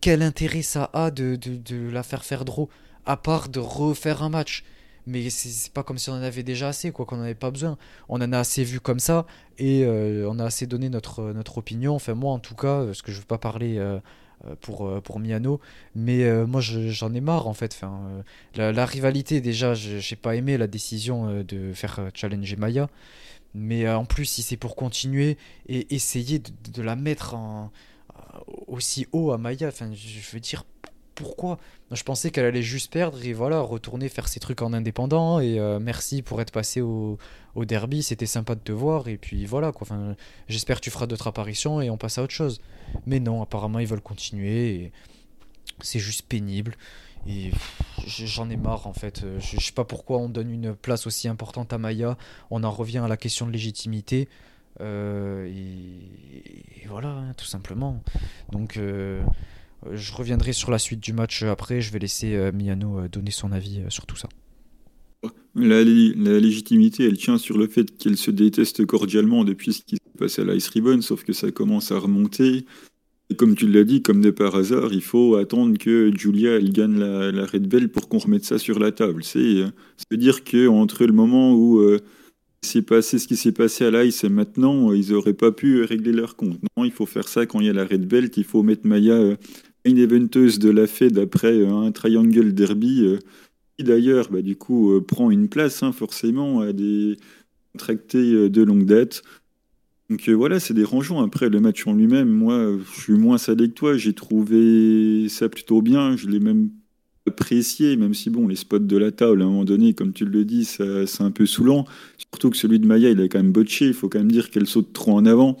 quel intérêt ça a de, de, la faire faire draw À part de refaire un match? Mais c'est pas comme si on en avait déjà assez, quoi, qu'on n'en avait pas besoin. On en a assez vu comme ça et on a assez donné notre, notre opinion. Enfin, moi en tout cas, parce que je veux pas parler euh, pour, euh, pour Miano. Mais euh, moi, j'en ai marre en fait. La, rivalité, déjà, j'ai pas aimé la décision de faire challenger Maya. Mais en plus, si c'est pour continuer et essayer de, la mettre en, aussi haut à Maya, enfin, je veux dire, pourquoi Je pensais qu'elle allait juste perdre et voilà, retourner faire ses trucs en indépendant. Et merci pour être passé au, derby, c'était sympa de te voir. Et puis voilà, quoi. Enfin, j'espère que tu feras d'autres apparitions et on passe à autre chose. Mais non, apparemment, ils veulent continuer. Et c'est juste pénible. Et j'en ai marre en fait. Je, sais pas pourquoi on donne une place aussi importante à Maya. On en revient à la question de légitimité. Euh, et, voilà, hein, tout simplement. Donc, euh, je reviendrai sur la suite du match après. Je vais laisser euh, Miano donner son avis sur tout ça. La, légitimité, elle tient sur le fait qu'elle se déteste cordialement depuis ce qui s'est passé à l'Ice Ribbon, sauf que ça commence à remonter. Et comme tu l'as dit, comme de par hasard, il faut attendre que Julia elle gagne la, Red Bell pour qu'on remette ça sur la table. C'est, veut dire que entre le moment où euh, c'est passé ce qui s'est passé à l'Ice et maintenant, ils n'auraient pas pu régler leur compte. Non, il faut faire ça quand il y a la Red Belt. Il faut mettre Maya euh, une éventeuse de la Fed après euh, un Triangle Derby. Euh, d'ailleurs, bah, du coup, euh, prend une place hein, forcément à des contractés de longue date. Donc voilà, c'est dérangeant. Après, le match en lui-même, moi, je suis moins salé que toi. J'ai trouvé ça plutôt bien. Je l'ai même apprécié, même si, bon, les spots de la table, à un moment donné, comme tu le dis, c'est un peu saoulant. Surtout que celui de Maya, il a quand même botché. Il faut quand même dire qu'elle saute trop en avant.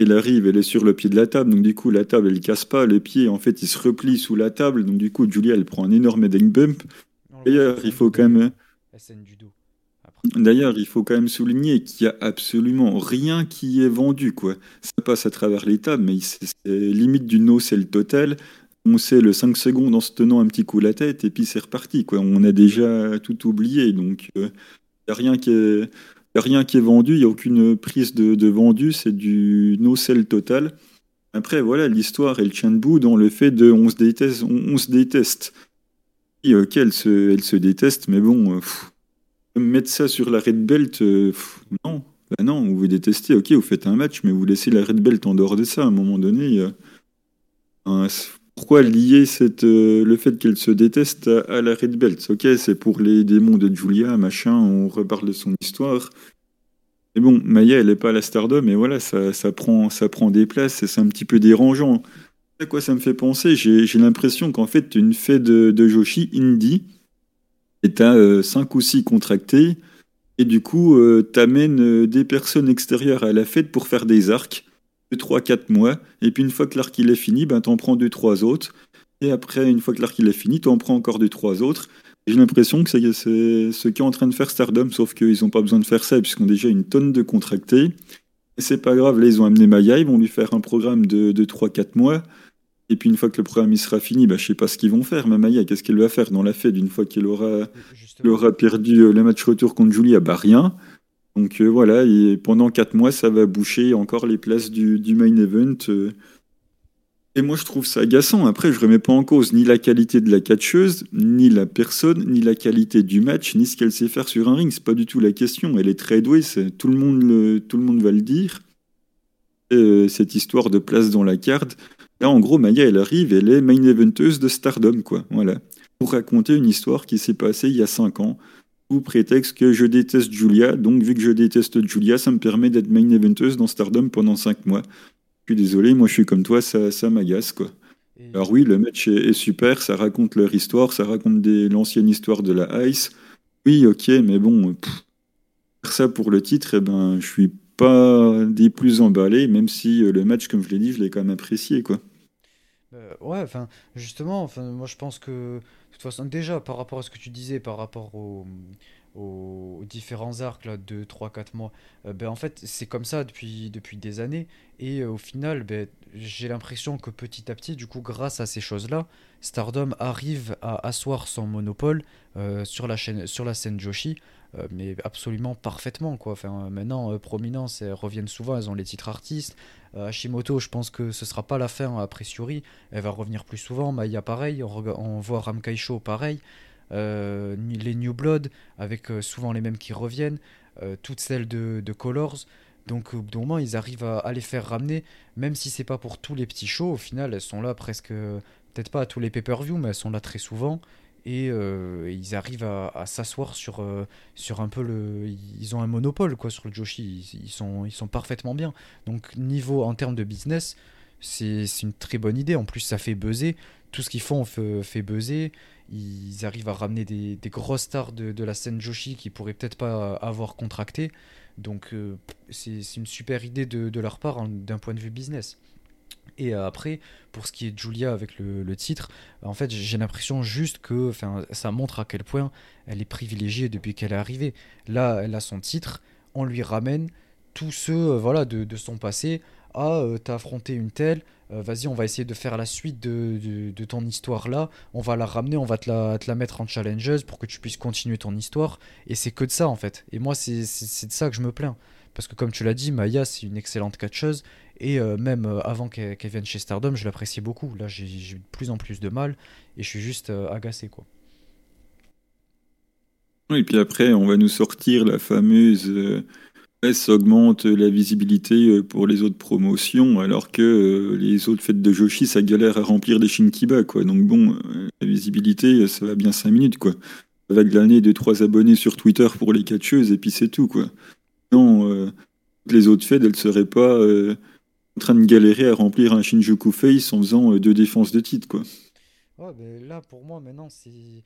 Elle arrive, elle est sur le pied de la table, donc du coup la table elle casse pas, le pied en fait il se replie sous la table, donc du coup Julia elle prend un énorme heading bump, D'ailleurs, il faut quand même, SN du dos. D'ailleurs, il faut quand même souligner qu'il n'y a absolument rien qui est vendu. quoi. Ça passe à travers les tables, mais c'est limite du no le total. On sait le 5 secondes en se tenant un petit coup la tête, et puis c'est reparti. quoi. On a déjà tout oublié, donc il euh, n'y a rien qui est... rien qui est vendu, il n'y a aucune prise de, vendu, c'est du no-sell total. Après, voilà, l'histoire et le chien de dans le fait de on se déteste. On, se déteste. Ok, elle se, elle se déteste, mais bon, euh, mettre ça sur la red belt, euh, non. Bah non, vous vous détestez, ok, vous faites un match, mais vous laissez la red belt en dehors de ça. À un moment donné, pourquoi lier euh, le fait qu'elle se déteste à, la red belt Ok, c'est pour les démons de Julia, machin, on reparle de son histoire. Mais bon, Maya, elle n'est pas à la stardom, et voilà, ça, ça, prend, ça prend des places, et c'est un petit peu dérangeant. À quoi ça me fait penser J'ai l'impression qu'en fait, une fête de, Joshi indie, et tu as 5 ou 6 contractés, et du coup, euh, tu amènes euh, des personnes extérieures à la fête pour faire des arcs, 3-4 mois, et puis une fois que l'arc il est fini, ben, tu en prends 2-3 autres, et après, une fois que l'arc il est fini, tu en prends encore 2-3 autres. J'ai l'impression que c'est ce qu'est en train de faire Stardom, sauf qu'ils n'ont pas besoin de faire ça, puisqu'ils ont déjà une tonne de contractés. Et c'est pas grave, là, ils ont amené Maya, ils vont lui faire un programme de, de 3-4 mois. Et puis une fois que le programme il sera fini, bah, je sais pas ce qu'ils vont faire. Mais Maya, qu'est-ce qu'elle va faire dans la fête une fois qu'elle aura, aura perdu euh, le match retour contre Julia? Bah rien. Donc euh, voilà, et pendant 4 mois, ça va boucher encore les places du, main event. Euh. Et moi, je trouve ça agaçant. Après, je remets pas en cause ni la qualité de la catcheuse, ni la personne, ni la qualité du match, ni ce qu'elle sait faire sur un ring. C'est pas du tout la question. Elle est très douée, tout le monde va le dire. cette histoire de place dans la carte, Là, en gros, Maya, elle arrive, elle est main eventeuse de Stardom, quoi. Voilà. Pour raconter une histoire qui s'est passée il y a 5 ans, ou prétexte que je déteste Julia, donc vu que je déteste Julia, ça me permet d'être main eventeuse dans Stardom pendant 5 mois. Je suis désolé, moi je suis comme toi, ça, ça m'agace, quoi. Alors oui, le match est, super, ça raconte leur histoire, ça raconte l'ancienne histoire de la Ice. Oui, ok, mais bon, faire ça pour le titre, eh ben, je suis pas des plus emballés, même si euh, le match, comme je l'ai dit, je l'ai quand même apprécié, quoi. Euh, ouais, enfin, justement, enfin, moi je pense que, de toute façon, déjà par rapport à ce que tu disais, par rapport aux, aux différents arcs, là, 2, 3, 4 mois, euh, ben, en fait, c'est comme ça depuis, depuis des années. Et euh, au final, ben, j'ai l'impression que petit à petit, du coup, grâce à ces choses-là, Stardom arrive à asseoir son monopole sur, la sur la scène Joshi euh, mais absolument parfaitement quoi. Enfin, maintenant, euh, Prominence elles reviennent souvent, elles ont les titres artistes. Euh, Hashimoto, je pense que ce sera pas la fin a priori, elle va revenir plus souvent. Maya pareil, on, voit Ramkai Show pareil. les New Blood avec souvent les mêmes qui reviennent, toutes celles de, Colors. Donc au bout d'un moment, ils arrivent à, les faire ramener, même si c'est pas pour tous les petits shows. Au final, elles sont là presque, peut-être pas à tous les pay-per-view, mais elles sont là très souvent et euh, ils arrivent à, s'asseoir sur, euh, sur un peu le. Ils ont un monopole quoi sur le Joshi, ils, sont, parfaitement bien. Donc, niveau en termes de business, c'est une très bonne idée. En plus, ça fait buzzer. Tout ce qu'ils font fait, fait buzzer. Ils arrivent à ramener des, grosses stars de, la scène Joshi qui pourraient peut-être pas avoir contracté. Donc, euh, c'est une super idée de, de leur part hein, d'un point de vue business. Et euh, après, pour ce qui est de Julia avec le, titre, en fait, j'ai l'impression juste que ça montre à quel point elle est privilégiée depuis qu'elle est arrivée. Là, elle a son titre, on lui ramène tous ceux euh, voilà, de, son passé. Ah, euh, t'as affronté une telle, vas-y, on va essayer de faire la suite de, ton histoire là, on va la ramener, on va te la, te la, mettre en challengeuse pour que tu puisses continuer ton histoire. Et c'est que de ça en fait. Et moi, c'est de ça que je me plains. Parce que comme tu l'as dit, Maya, c'est une excellente catcheuse. Et euh, même euh, avant qu'elle vienne chez Stardom, je l'appréciais beaucoup. Là, j'ai eu de plus en plus de mal et je suis juste euh, agacé, quoi. Et puis après, on va nous sortir la fameuse ça augmente la visibilité pour les autres promotions, alors que les autres fêtes de Joshi, ça galère à remplir des Shinkiba, quoi. Donc bon, la visibilité, ça va bien 5 minutes, quoi. Ça va glaner 2-3 abonnés sur Twitter pour les catcheuses, et puis c'est tout, quoi. Non, les autres fêtes, elles seraient pas en train de galérer à remplir un Shinjuku Face en faisant euh, deux défenses de titre, quoi. Là, pour moi, maintenant, c'est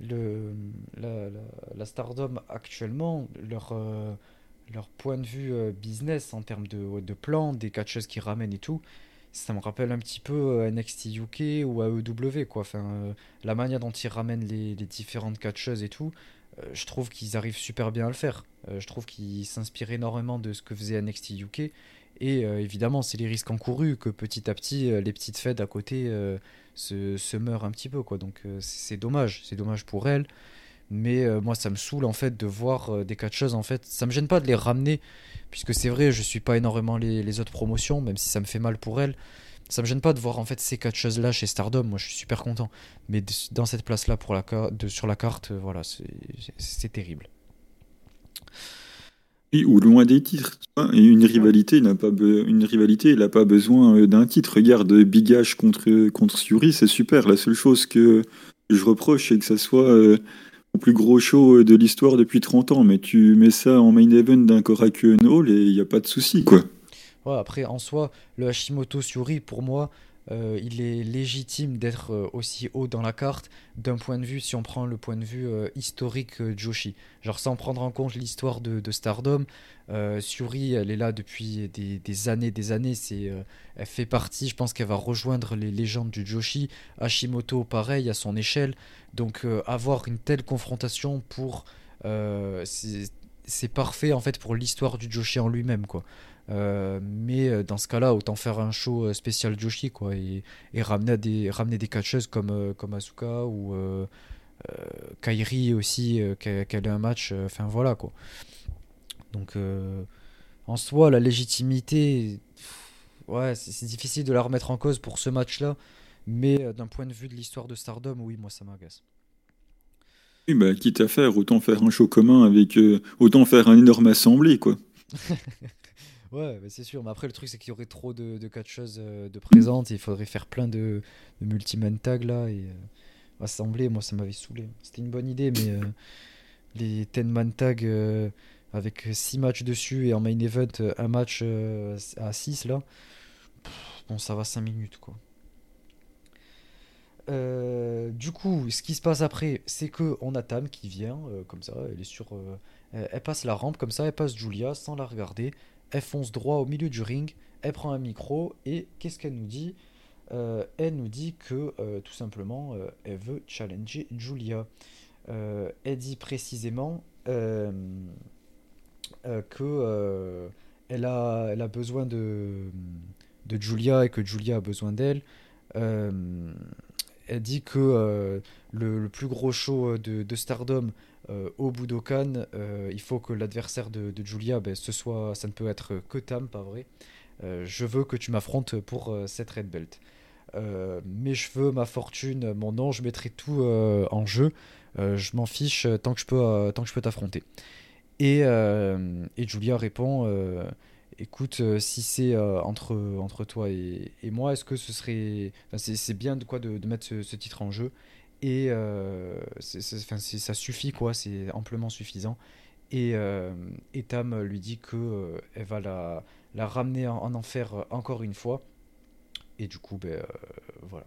la, Stardom actuellement, leur, euh, leur point de vue euh, business en termes de, de plan, des catcheuses qui ramènent et tout, ça me rappelle un petit peu NXT UK ou AEW, quoi. Enfin, la manière dont ils ramènent les, les différentes catcheuses et tout, je trouve qu'ils arrivent super bien à le faire. je trouve qu'ils s'inspirent énormément de ce que faisait NXT UK. Et évidemment, c'est les risques encourus que petit à petit, les petites fêtes à côté se, se, meurent un petit peu. Quoi. Donc c'est dommage. C'est dommage pour elles. Mais moi, ça me saoule en fait de voir des catcheuses. En fait, ça me gêne pas de les ramener, puisque c'est vrai, je suis pas énormément les, autres promotions, même si ça me fait mal pour elles ça me gêne pas de voir en fait ces catcheuses là chez Stardom moi je suis super content mais dans cette place là pour la sur la carte euh, voilà c'est terrible oui, ou loin des titres une rivalité n'a pas une rivalité n'a pas besoin euh, d'un titre. Regarde Big H contre contre Fury c'est super. La seule chose que je reproche c'est que ça soit euh, au plus gros show de l'histoire depuis 30 ans. Mais tu mets ça en main event d'un Korakuen Hall et il n'y a pas de souci quoi. Après, en soi, le Hashimoto Suri, pour moi, euh, il est légitime d'être euh, aussi haut dans la carte d'un point de vue, si on prend le point de vue euh, historique Joshi. Genre sans prendre en compte l'histoire de, Stardom, Suri, elle est là depuis des, années, des années. C'est, elle fait partie, je pense qu'elle va rejoindre les légendes du Joshi. Hashimoto, pareil, à son échelle. Donc avoir une telle confrontation pour... c'est, parfait en fait pour l'histoire du Joshi en lui-même, quoi. Euh, mais euh, dans ce cas-là, autant faire un show euh, spécial Joshi quoi, et, ramener, des, ramener des catcheuses comme, comme Asuka ou Kairi aussi, qu'elle ait un match. Enfin voilà quoi. Donc en soi, la légitimité, ouais, c'est difficile de la remettre en cause pour ce match-là. Mais d'un point de vue de l'histoire de Stardom, oui, moi ça m'agace. Oui, bah, quitte à faire, autant faire un show commun avec. autant faire un énorme assemblée, quoi. [laughs] Ouais, c'est sûr. Mais après, le truc, c'est qu'il y aurait trop de, de catcheuses euh, de présentes. Il faudrait faire plein de, de multi-man tags là. Et euh, assembler, moi, ça m'avait saoulé. C'était une bonne idée, mais euh, les 10 man tags avec 6 matchs dessus et en main event, un match à 6 là. bon, ça va 5 minutes quoi. du coup, ce qui se passe après, c'est que on a Tam qui vient comme ça, elle est sur, elle passe la rampe comme ça, elle passe Julia sans la regarder, elle fonce droit au milieu du ring, elle prend un micro et qu'est-ce qu'elle nous dit euh, Elle nous dit que euh, tout simplement euh, elle veut challenger Julia. elle dit précisément que elle a, besoin de, Julia et que Julia a besoin d'elle. elle dit que le, plus gros show de, Stardom au Budokan, euh, il faut que l'adversaire de, Julia, ben, ce soit, ça ne peut être que Tam, pas vrai. Euh, je veux que tu m'affrontes pour cette red belt. mes cheveux, ma fortune, mon nom, je mettrai tout en jeu. je m'en fiche tant que je peux, tant que je peux t'affronter. Et, et, Julia répond écoute, si c'est entre, entre toi et, moi, est-ce que ce serait. c'est bien de quoi de, mettre ce, titre en jeu? Et euh, ça suffit, quoi, c'est amplement suffisant. Et, euh, Tam lui dit que euh, elle va la, la ramener en, enfer encore une fois. Et du coup, ben, voilà.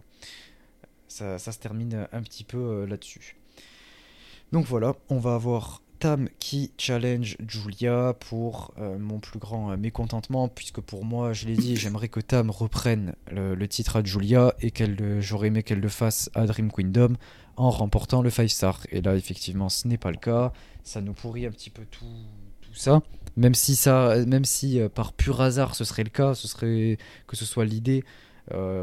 Ça, ça, se termine un petit peu là-dessus. Donc voilà, on va avoir Tam qui challenge Julia pour euh, mon plus grand euh, mécontentement, puisque pour moi, je l'ai dit, j'aimerais que Tam reprenne le, titre à Julia et qu'elle, j'aurais aimé qu'elle le fasse à Dream Kingdom en remportant le 5 star. Et là, effectivement, ce n'est pas le cas. Ça nous pourrit un petit peu tout, ça. Même si, ça, même si euh, par pur hasard ce serait le cas, ce serait que ce soit l'idée.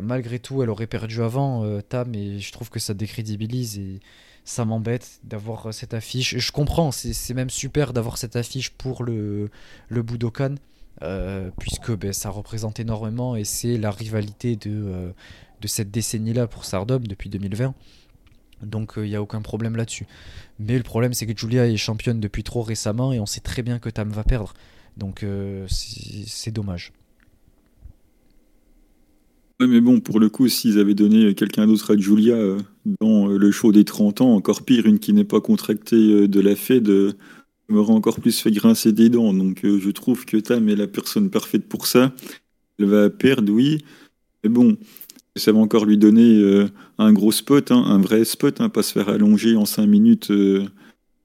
malgré tout, elle aurait perdu avant Tam et je trouve que ça décrédibilise et ça m'embête d'avoir euh, cette affiche. Je comprends, c'est même super d'avoir cette affiche pour le, le Budokan, euh, puisque ben, ça représente énormément et c'est la rivalité de, euh, de cette décennie-là pour Sardom depuis 2020. Donc il n'y a aucun problème là-dessus. Mais le problème c'est que Julia est championne depuis trop récemment et on sait très bien que Tam va perdre. Donc c'est dommage. Ouais, mais bon, pour le coup, s'ils avaient donné quelqu'un d'autre à Julia dans euh, le show des 30 ans, encore pire, une qui n'est pas contractée euh, de la Fed, m'aurait encore plus fait grincer des dents. Donc je trouve que Tam est la personne parfaite pour ça. Elle va perdre, oui. Mais bon, ça va encore lui donner un gros spot, hein, un vrai spot, hein, pas se faire allonger en 5 minutes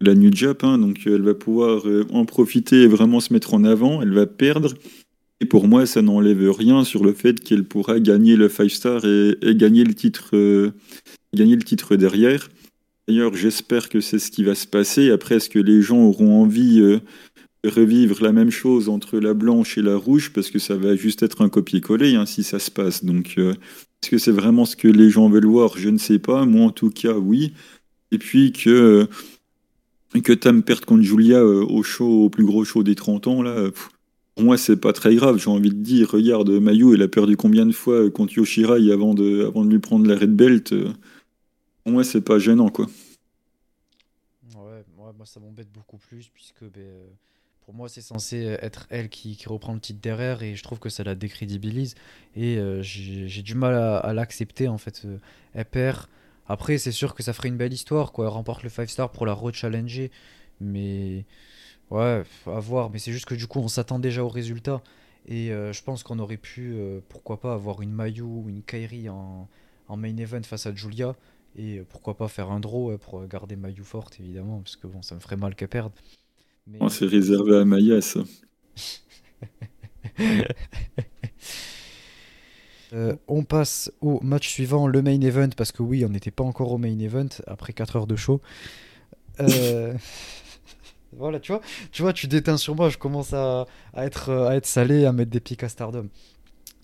la New Jap. Hein. donc elle va pouvoir en profiter et vraiment se mettre en avant. Elle va perdre. Et pour moi, ça n'enlève rien sur le fait qu'elle pourra gagner le 5 star et, gagner le titre, euh, gagner le titre derrière. D'ailleurs, j'espère que c'est ce qui va se passer. Après, est-ce que les gens auront envie de revivre la même chose entre la blanche et la rouge? Parce que ça va juste être un copier-coller hein, si ça se passe. Donc, est-ce que c'est vraiment ce que les gens veulent voir? Je ne sais pas. Moi, en tout cas, oui. Et puis que, que Tam perde contre Julia au show, au plus gros show des 30 ans, là, moi, c'est pas très grave. J'ai envie de dire, regarde, Mayu, il a perdu combien de fois contre Yoshirai avant de, avant de lui prendre la red belt Pour moi, c'est pas gênant, quoi. Ouais, moi, ça m'embête beaucoup plus, puisque ben, pour moi, c'est censé être elle qui, reprend le titre derrière, et je trouve que ça la décrédibilise. Et euh, j'ai du mal à, l'accepter, en fait. Euh, elle perd. Après, c'est sûr que ça ferait une belle histoire, quoi. Elle remporte le 5 star pour la re-challenger. Mais Ouais, à voir, mais c'est juste que du coup, on s'attend déjà au résultat. Et euh, je pense qu'on aurait pu, euh, pourquoi pas, avoir une Mayu ou une Kairi en, main event face à Julia. Et euh, pourquoi pas faire un draw pour garder Mayu forte, évidemment, parce que bon, ça me ferait mal qu'elle perde. Mais... Oh, c'est réservé à Maya, ça. [laughs] on passe au match suivant, le main event, parce que oui, on n'était pas encore au main event après 4 heures de show. Euh... [laughs] Voilà, tu vois, tu vois, tu déteins sur moi, je commence à, être, euh, à être salé, à mettre des pics à Stardom.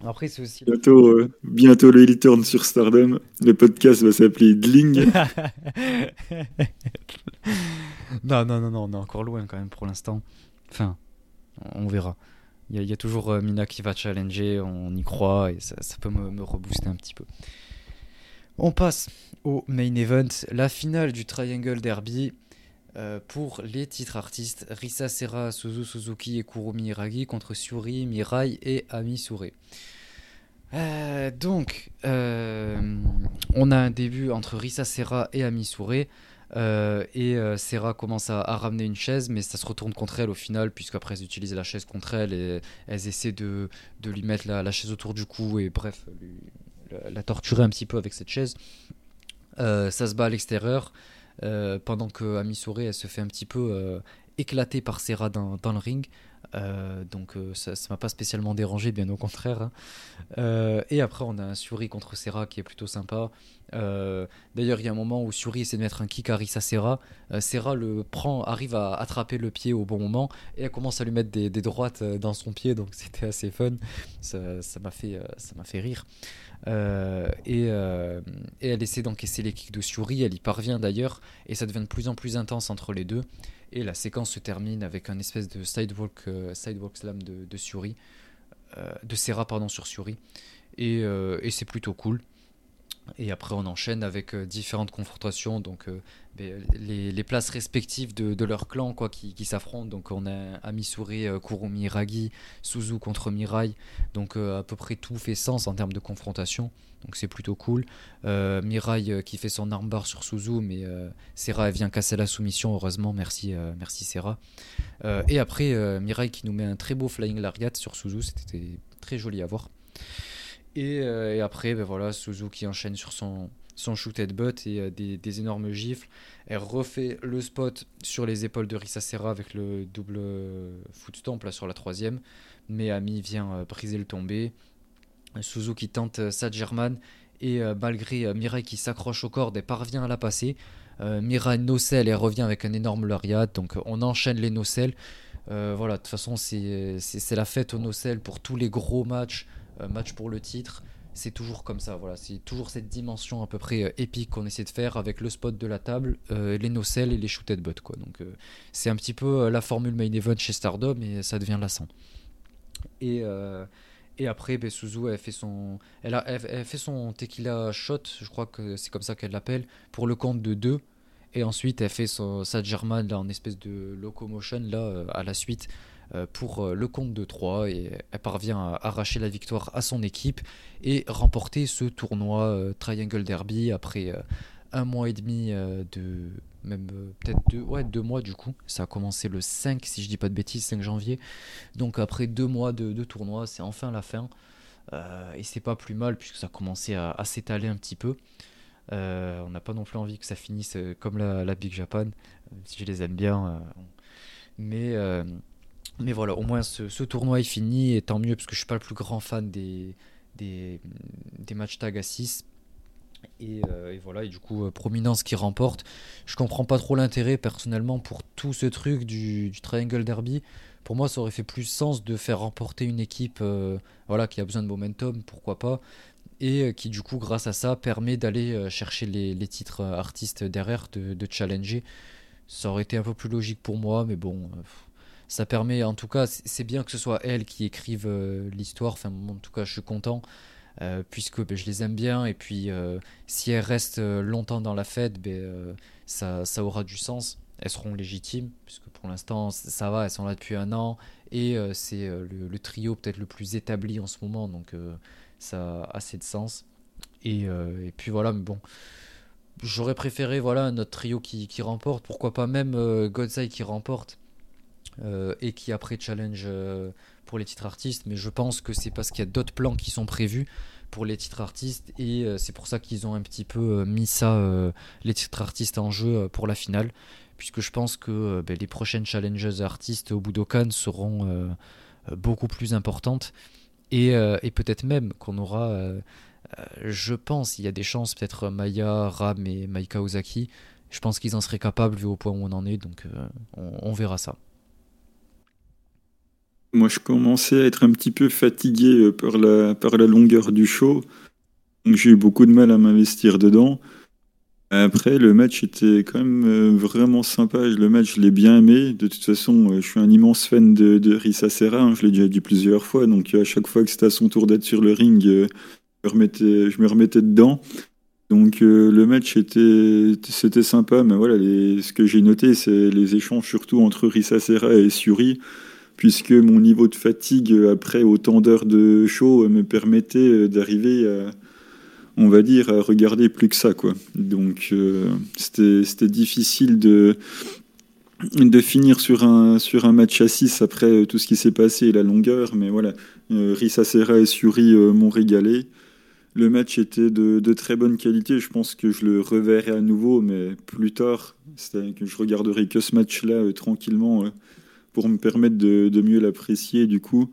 Après, c'est aussi. Bientôt, euh, bientôt le return sur Stardom. Le podcast va s'appeler Dling. [laughs] non, non, non, non, on est encore loin quand même pour l'instant. Enfin, on verra. Il y, a toujours euh, Mina qui va challenger, on y croit et ça, peut me, me rebooster un petit peu. On passe au main event, la finale du Triangle Derby. Euh, pour les titres artistes Risa Serra, Suzu Suzuki et Kurumi Iragi contre Suri, Mirai et Ami Sure. Euh, donc, euh, on a un début entre Risa Serra et Ami Sure. et Serra commence à, ramener une chaise, mais ça se retourne contre elle au final, puisqu'après elles utilisent la chaise contre elle et elles essaient de, lui mettre la, chaise autour du cou et bref, la, torturer un petit peu avec cette chaise. ça se bat à l'extérieur. Euh, pendant que Amisore elle se fait un petit peu euh, éclater par Serra dans, dans le ring. Euh, donc ça ne m'a pas spécialement dérangé, bien au contraire. Hein. et après, on a un Suri contre Serra qui est plutôt sympa. D'ailleurs, il y a un moment où Suri essaie de mettre un kick à Serra. Serra le prend, arrive à attraper le pied au bon moment et elle commence à lui mettre des, droites dans son pied. Donc c'était assez fun. Ça m'a fait, fait rire. Euh, euh, et, elle essaie d'encaisser les kicks de Suri, elle y parvient d'ailleurs, et ça devient de plus en plus intense entre les deux. Et la séquence se termine avec un espèce de sidewalk, euh, slam de, de de Serra pardon, sur Suri. Et, et c'est plutôt cool. Et après, on enchaîne avec différentes confrontations. Donc, les, places respectives de, leur clan quoi, qui, s'affrontent. Donc on a Amisuri, euh, Kurumi, Ragi, Suzu contre Mirai. Donc euh, à peu près tout fait sens en termes de confrontation. Donc c'est plutôt cool. Euh, Mirai qui fait son armbar sur Suzu, mais Serra vient casser la soumission, heureusement. Merci, merci Serra. et après, Mirai qui nous met un très beau flying lariat sur Suzu. C'était très joli à voir. Et, après, ben voilà, Suzu qui enchaîne sur son, son shoot butt et euh, des, énormes gifles. Elle refait le spot sur les épaules de Risa Serra avec le double foot stomp là, sur la troisième. Mais Ami vient euh, briser le tombé. Suzuki tente sa German et euh, malgré Mirai qui s'accroche au cordes et parvient à la passer, Mirai nocelle et revient avec un énorme lariat. Donc on enchaîne les nocelles. voilà, de toute façon c'est la fête aux nocelles pour tous les gros matchs, match pour le titre c'est toujours comme ça. Voilà, c'est toujours cette dimension à peu près euh, épique qu'on essaie de faire avec le spot de la table, euh, les nocelles et les shooted butt. Quoi. Donc euh, c'est un petit peu la formule main event chez Stardom et ça devient lassant. Et, et après, ben, Suzu elle fait son, elle, a, fait son tequila shot, je crois que c'est comme ça qu'elle l'appelle, pour le compte de 2. Et ensuite, elle fait son, sa German en espèce de locomotion là, à la suite euh, pour euh, le compte de 3 et elle parvient à arracher la victoire à son équipe et remporter ce tournoi euh, Triangle Derby après un mois et demi de même peut-être deux, ouais, deux mois du coup. Ça a commencé le 5, si je dis pas de bêtises, 5 janvier. Donc après deux mois de, tournoi, c'est enfin la fin. et c'est pas plus mal puisque ça a commencé à, s'étaler un petit peu. on n'a pas non plus envie que ça finisse comme la, Big Japan, si je les aime bien. mais mais voilà, au moins ce, tournoi est fini, et tant mieux, parce que je suis pas le plus grand fan des, des, des matchs tag à 6. Et, voilà, et du coup, Prominence qui remporte. Je comprends pas trop l'intérêt personnellement pour tout ce truc du, Triangle Derby. Pour moi, ça aurait fait plus sens de faire remporter une équipe voilà, qui a besoin de momentum, pourquoi pas et qui du coup grâce à ça permet d'aller chercher les, titres artistes derrière, de, de, challenger. Ça aurait été un peu plus logique pour moi, mais bon, ça permet, en tout cas, c'est bien que ce soit elle qui écrive euh, l'histoire. Enfin, en tout cas, je suis content. Euh, puisque ben, je les aime bien et puis euh, si elles restent longtemps dans la fête, ben, ça, aura du sens. Elles seront légitimes, puisque pour l'instant ça va, elles sont là depuis un an et c'est le, trio peut-être le plus établi en ce moment, donc ça a assez de sens. Et, puis voilà, mais bon, j'aurais préféré voilà notre trio qui, remporte, pourquoi pas même Godzai qui remporte euh, et qui après challenge euh, pour les titres artistes, mais je pense que c'est parce qu'il y a d'autres plans qui sont prévus pour les titres artistes et euh, c'est pour ça qu'ils ont un petit peu mis ça, les titres artistes en jeu pour la finale, puisque je pense que ben, les prochaines challenges artistes au Budokan seront beaucoup plus importantes. Et, et peut-être même qu'on aura, je pense, il y a des chances, peut-être Maya, Ram et Maika Ozaki, je pense qu'ils en seraient capables vu au point où on en est, donc on verra ça. Moi, je commençais à être un petit peu fatigué euh, par la, par la longueur du show. Donc, j'ai eu beaucoup de mal à m'investir dedans. Après, le match était quand même euh, vraiment sympa. Le match, je l'ai bien aimé. De toute façon, euh, je suis un immense fan de, de Risa Serra. Hein. Je l'ai déjà dit plusieurs fois. Donc, à chaque fois que c'était à son tour d'être sur le ring, je me remettais, je me remettais dedans. Donc, le match était, c'était sympa. Mais voilà, ce que j'ai noté, c'est les échanges surtout entre Risa Serra et Suri puisque mon niveau de fatigue après autant d'heures de show me permettait euh, d'arriver à, on va dire, à regarder plus que ça. Quoi. Donc euh, c'était difficile de, de finir sur un, sur un match à 6 après euh, tout ce qui s'est passé et la longueur, mais voilà, Rissa Serra et Suri m'ont régalé. Le match était de, de, très bonne qualité. Je pense que je le reverrai à nouveau, mais plus tard, que je regarderai que ce match-là tranquillement pour me permettre de, mieux l'apprécier du coup.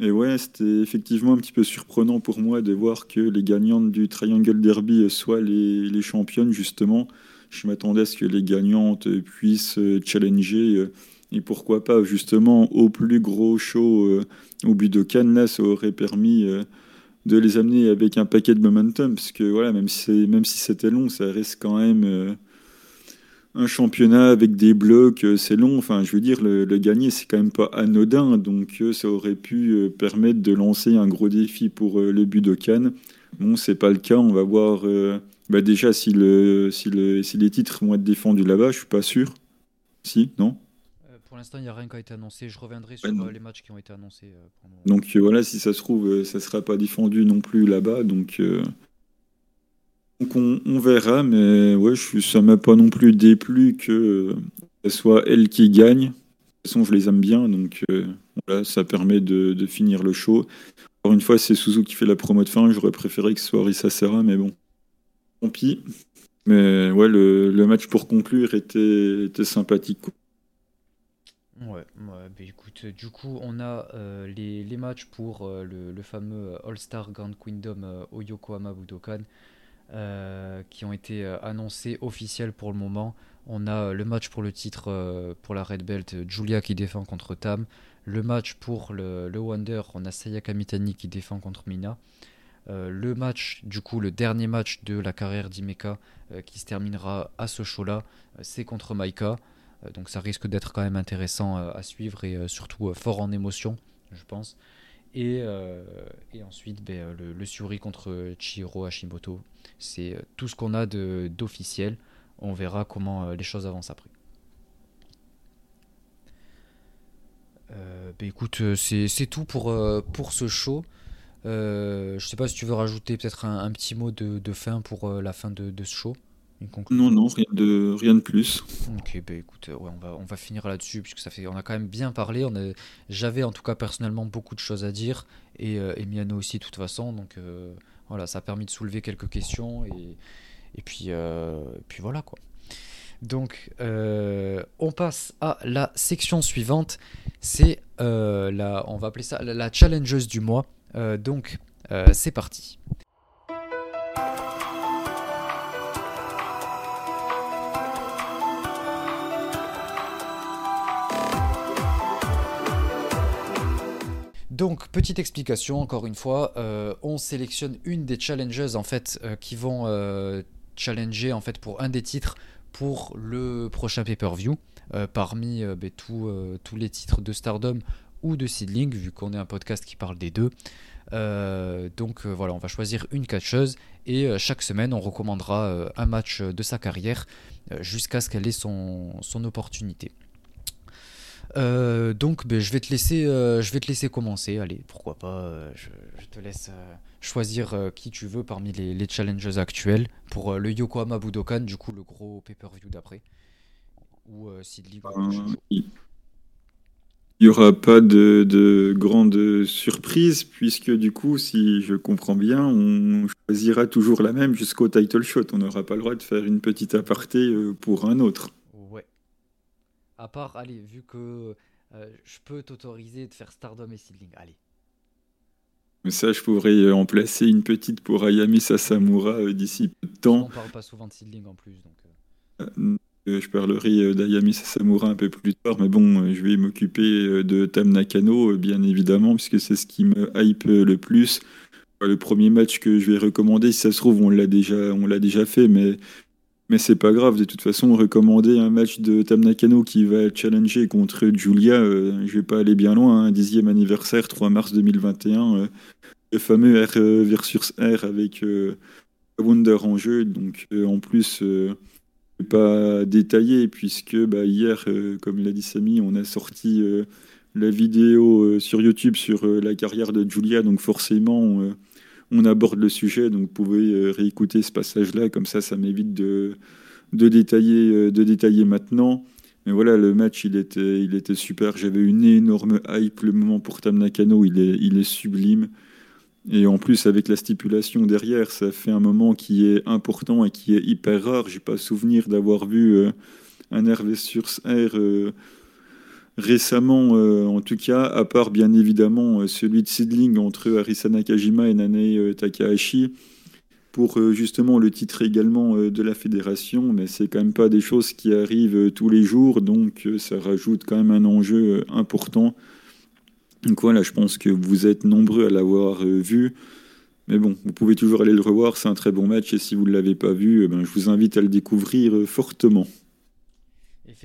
Et ouais, c'était effectivement un petit peu surprenant pour moi de voir que les gagnantes du Triangle Derby soient les, championnes justement. Je m'attendais à ce que les gagnantes puissent challenger euh, et pourquoi pas justement au plus gros show euh, au but de Cannes, ça aurait permis euh, de les amener avec un paquet de momentum, parce que voilà, même si, même si c'était long, ça reste quand même un championnat avec des blocs, euh, c'est long. Enfin, je veux dire, le, gagner, c'est quand même pas anodin. Donc, euh, ça aurait pu euh, permettre de lancer un gros défi pour le Cannes. Bon, c'est pas le cas. On va voir bah, déjà si, le, si, le, si les titres vont être défendus là-bas. Je suis pas sûr. Si, non? Pour l'instant, il n'y a rien qui a été annoncé. Je reviendrai sur les matchs qui ont été annoncés. donc, voilà, si ça se trouve, ça sera pas défendu non plus là-bas. Donc. Donc on, verra, mais ouais, je, ça m'a pas non plus déplu que ce soit elle qui gagne. De toute façon, je les aime bien, donc euh, voilà, ça permet de, finir le show. Encore une fois, c'est Suzu qui fait la promo de fin. J'aurais préféré que ce soit Risa Serra, mais bon, tant pis. Mais ouais, le, match pour conclure était, sympathique. Ouais, bah, écoute, du coup, on a euh, les, matchs pour euh, le, fameux All-Star Grand Kingdom au Yokohama Budokan. Euh, qui ont été euh, annoncés officiels pour le moment. On a euh, le match pour le titre pour la Red Belt, Julia qui défend contre Tam. Le match pour le, Wonder, on a Sayaka Mitani qui défend contre Mina. le match, du coup, le dernier match de la carrière d'Imeka qui se terminera à ce show-là, c'est contre Maika. donc ça risque d'être quand même intéressant à suivre et surtout fort en émotion, je pense. Et, et ensuite, ben, le, le, Suri contre Chihiro Hashimoto. C'est euh, tout ce qu'on a d'officiel. On verra comment euh, les choses avancent après. Euh, bah écoute, c'est tout pour, pour ce show. je sais pas si tu veux rajouter peut-être un, petit mot de, fin pour la fin de, ce show. Non, non, rien de, rien de plus. Ok, bah écoute, ouais, on, va, on va finir là-dessus, puisque ça fait, on a quand même bien parlé. J'avais en tout cas personnellement beaucoup de choses à dire, et, et Miano aussi de toute façon, donc voilà, ça a permis de soulever quelques questions et, et puis, euh, puis voilà quoi. Donc, euh, on passe à la section suivante. C'est euh, la, on va appeler ça la, challengeuse du mois. donc, c'est parti. Donc, petite explication, encore une fois, on sélectionne une des challengers en fait qui vont challenger en fait pour un des titres pour le prochain pay-per-view parmi ben, tous les titres de Stardom ou de Seedling vu qu'on est un podcast qui parle des deux. Euh, donc euh, voilà, on va choisir une catcheuse et euh, chaque semaine on recommandera un match de sa carrière jusqu'à ce qu'elle ait son opportunité. Donc ben, je, vais te laisser, je vais te laisser commencer, allez, pourquoi pas, je, te laisse choisir qui tu veux parmi les, les challenges actuels pour le Yokohama Budokan, du coup le gros pay-per-view d'après. Ou Sidley. Il n'y aura pas de, de grande surprise, puisque du coup, si je comprends bien, on choisira toujours la même jusqu'au title shot. On n'aura pas le droit de faire une petite aparté euh, pour un autre. À part, allez, vu que euh, je peux t'autoriser de faire Stardom et Seedling, allez. Ça, je pourrais en placer une petite pour Ayami Sasamura euh, d'ici peu de temps. On parle pas souvent de Seedling en plus. Donc, je parlerai euh, d'Ayami Sasamura un peu plus tard, mais bon, euh, je vais m'occuper euh, de Tam Nakano, bien évidemment, puisque c'est ce qui me hype le plus. Le premier match que je vais recommander, si ça se trouve, on l'a déjà, on l'a déjà fait, mais, mais c'est pas grave. De toute façon, recommander un match de Tam Nakano qui va challenger contre Julia, je vais pas aller bien loin. Hein. dixième anniversaire, 3 mars 2021, le fameux R versus R avec Wonder en jeu. Donc, en plus pas détaillé puisque bah, hier, euh, comme l'a dit Samy, on a sorti euh, la vidéo euh, sur YouTube sur la carrière de Julia, donc forcément on aborde le sujet, donc vous pouvez réécouter ce passage-là, comme ça ça m'évite de, de, détailler, de détailler maintenant. Mais voilà, le match il était, il était super, j'avais une énorme hype, le moment pour Tam Nakano il est, il est sublime. Et en plus, avec la stipulation derrière, ça fait un moment qui est important et qui est hyper rare. J'ai pas souvenir d'avoir vu euh, un Hervé sur R euh, récemment, euh, en tout cas, à part bien évidemment celui de Sidling entre Arisa Nakajima et Nane Takahashi, pour justement le titre également de la fédération. Mais c'est quand même pas des choses qui arrivent tous les jours, donc ça rajoute quand même un enjeu important. Donc voilà, je pense que vous êtes nombreux à l'avoir euh, vu. Mais bon, vous pouvez toujours aller le revoir, c'est un très bon match et si vous ne l'avez pas vu, eh ben, je vous invite à le découvrir euh, fortement.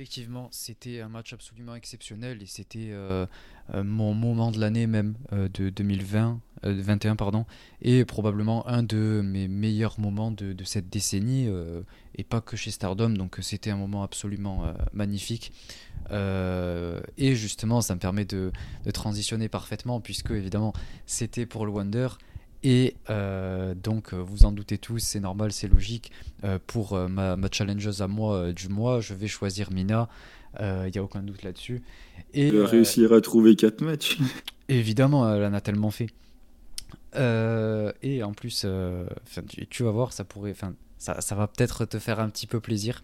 Effectivement, c'était un match absolument exceptionnel et c'était euh, mon moment de l'année même de 2020, 21 pardon, et probablement un de mes meilleurs moments de, de cette décennie et pas que chez Stardom. Donc c'était un moment absolument magnifique. Euh, et justement, ça me permet de, transitionner parfaitement, puisque évidemment, c'était pour le Wonder. Et euh, donc, vous en doutez tous, c'est normal, c'est logique. Euh, pour ma, ma, challengeuse à moi du mois, je vais choisir Mina. Il n'y a aucun doute là-dessus. Et, Elle va réussir à trouver 4 matchs. [laughs] Évidemment, elle en a tellement fait. et en plus, tu, tu, vas voir, ça pourrait, ça, ça va peut-être te faire un petit peu plaisir.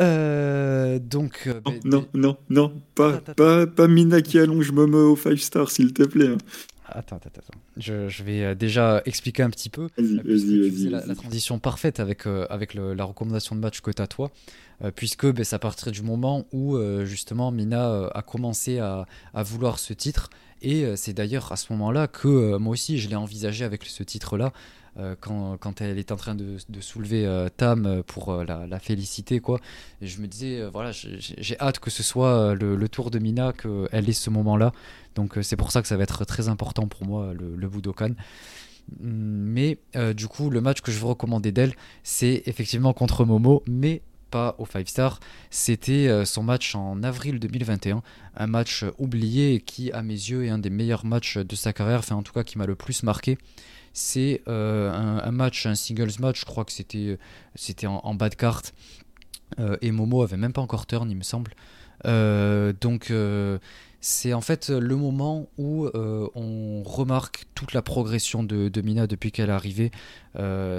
Euh, donc. Euh, non, non, non, pas, pas, pas Mina qui allonge Momo au 5 star, s'il te plaît. Attends, attends, attends. Je, je, vais euh, déjà expliquer un petit peu. Vas-y. La, la, transition parfaite avec, avec la recommandation de match que tu as toi, puisque ben, ça partirait du moment où justement Mina a commencé à, à, vouloir ce titre. Et c'est d'ailleurs à ce moment-là que moi aussi je l'ai envisagé avec ce titre-là. Euh, quand, elle est en train de, soulever euh, Tam pour euh, la, la, féliciter quoi. Je me disais voilà j'ai hâte que ce soit le, tour de Mina qu'elle ait ce moment là donc c'est pour ça que ça va être très important pour moi le, le Budokan. Mais du coup le match que je veux recommander d'elle c'est effectivement contre Momo mais pas au 5 star. C'était son match en avril 2021 un match oublié qui à mes yeux est un des meilleurs matchs de sa carrière. Enfin en tout cas qui m'a le plus marqué c'est euh, un, match, un singles match, je crois que c'était c'était en, bas de carte. Euh, et Momo avait même pas encore turn, il me semble. Euh, donc c'est en fait le moment où on remarque toute la progression de, Mina depuis qu'elle est arrivée.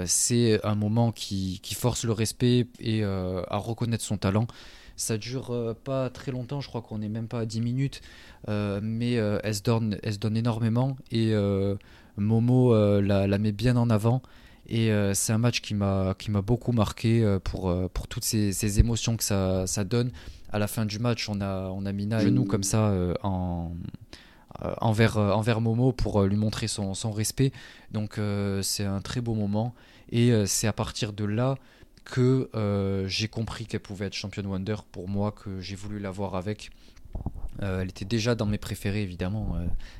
c'est un moment qui, qui, force le respect et à reconnaître son talent. Ça dure pas très longtemps, je crois qu'on n'est même pas à 10 minutes, mais elle, se donne, elle se donne énormément et Momo euh, la, met bien en avant. Et euh, c'est un match qui m'a beaucoup marqué euh, pour pour toutes ces, émotions que ça, ça, donne. À la fin du match, on a on a Mina comme ça en envers, envers Momo pour lui montrer son, son respect. Donc c'est un très beau moment. Et c'est à partir de là que j'ai compris qu'elle pouvait être championne Wonder pour moi, que j'ai voulu la voir avec. Elle était déjà dans mes préférés évidemment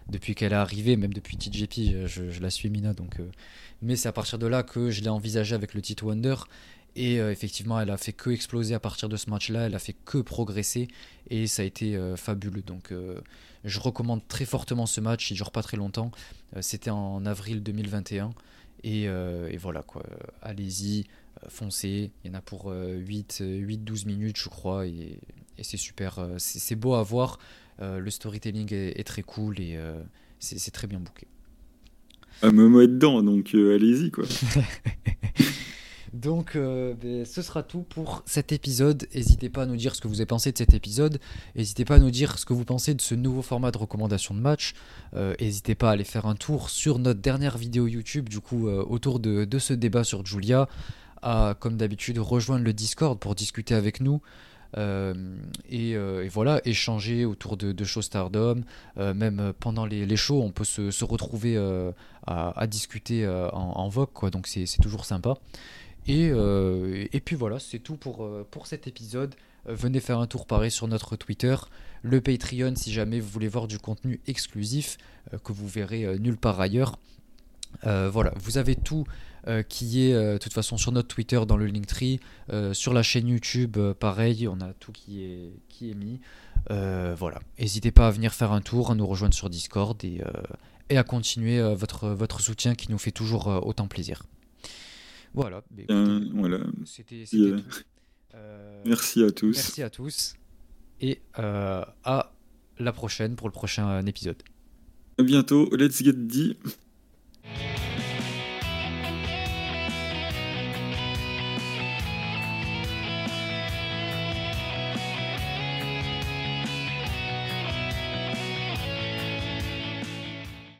depuis qu'elle est arrivée, même depuis TJP, je, je la suis Mina donc. mais c'est à partir de là que je l'ai envisagé avec le titre Wonder et euh, effectivement, elle a fait que exploser à partir de ce match-là, elle a fait que progresser et ça a été euh, fabuleux. Donc euh, je recommande très fortement ce match, il dure pas très longtemps. C'était en avril 2021 et, voilà quoi. Allez-y, foncez. Il y en a pour 8-12 minutes, je crois, et, c'est super. c'est beau à voir. le storytelling est, très cool et c'est très bien bouqué. Ah, Momo est dedans, donc allez-y quoi. [laughs] Donc, euh, ben, ce sera tout pour cet épisode. N'hésitez pas à nous dire ce que vous avez pensé de cet épisode. N'hésitez pas à nous dire ce que vous pensez de ce nouveau format de recommandation de match. Euh, n'hésitez pas à aller faire un tour sur notre dernière vidéo YouTube, du coup, euh, autour de, ce débat sur Julia. Comme d'habitude, rejoindre le Discord pour discuter avec nous. et, voilà, échanger autour de, shows Stardom. même pendant les, shows, on peut se, retrouver à, discuter en, en vogue, quoi, donc c'est toujours sympa. Euh, et, puis voilà, c'est tout pour, euh, pour cet épisode. Euh, venez faire un tour pareil sur notre Twitter, le Patreon si jamais vous voulez voir du contenu exclusif que vous verrez nulle part ailleurs. voilà, vous avez tout qui est de toute façon sur notre Twitter dans le Linktree, sur la chaîne YouTube pareil, on a tout qui est, qui est mis. voilà, n'hésitez pas à venir faire un tour, à nous rejoindre sur Discord et, et à continuer votre, votre soutien qui nous fait toujours autant plaisir. Voilà. voilà. C'était euh, euh, merci à tous. Merci à tous. Et euh, à la prochaine pour le prochain épisode. À bientôt. Let's get dit.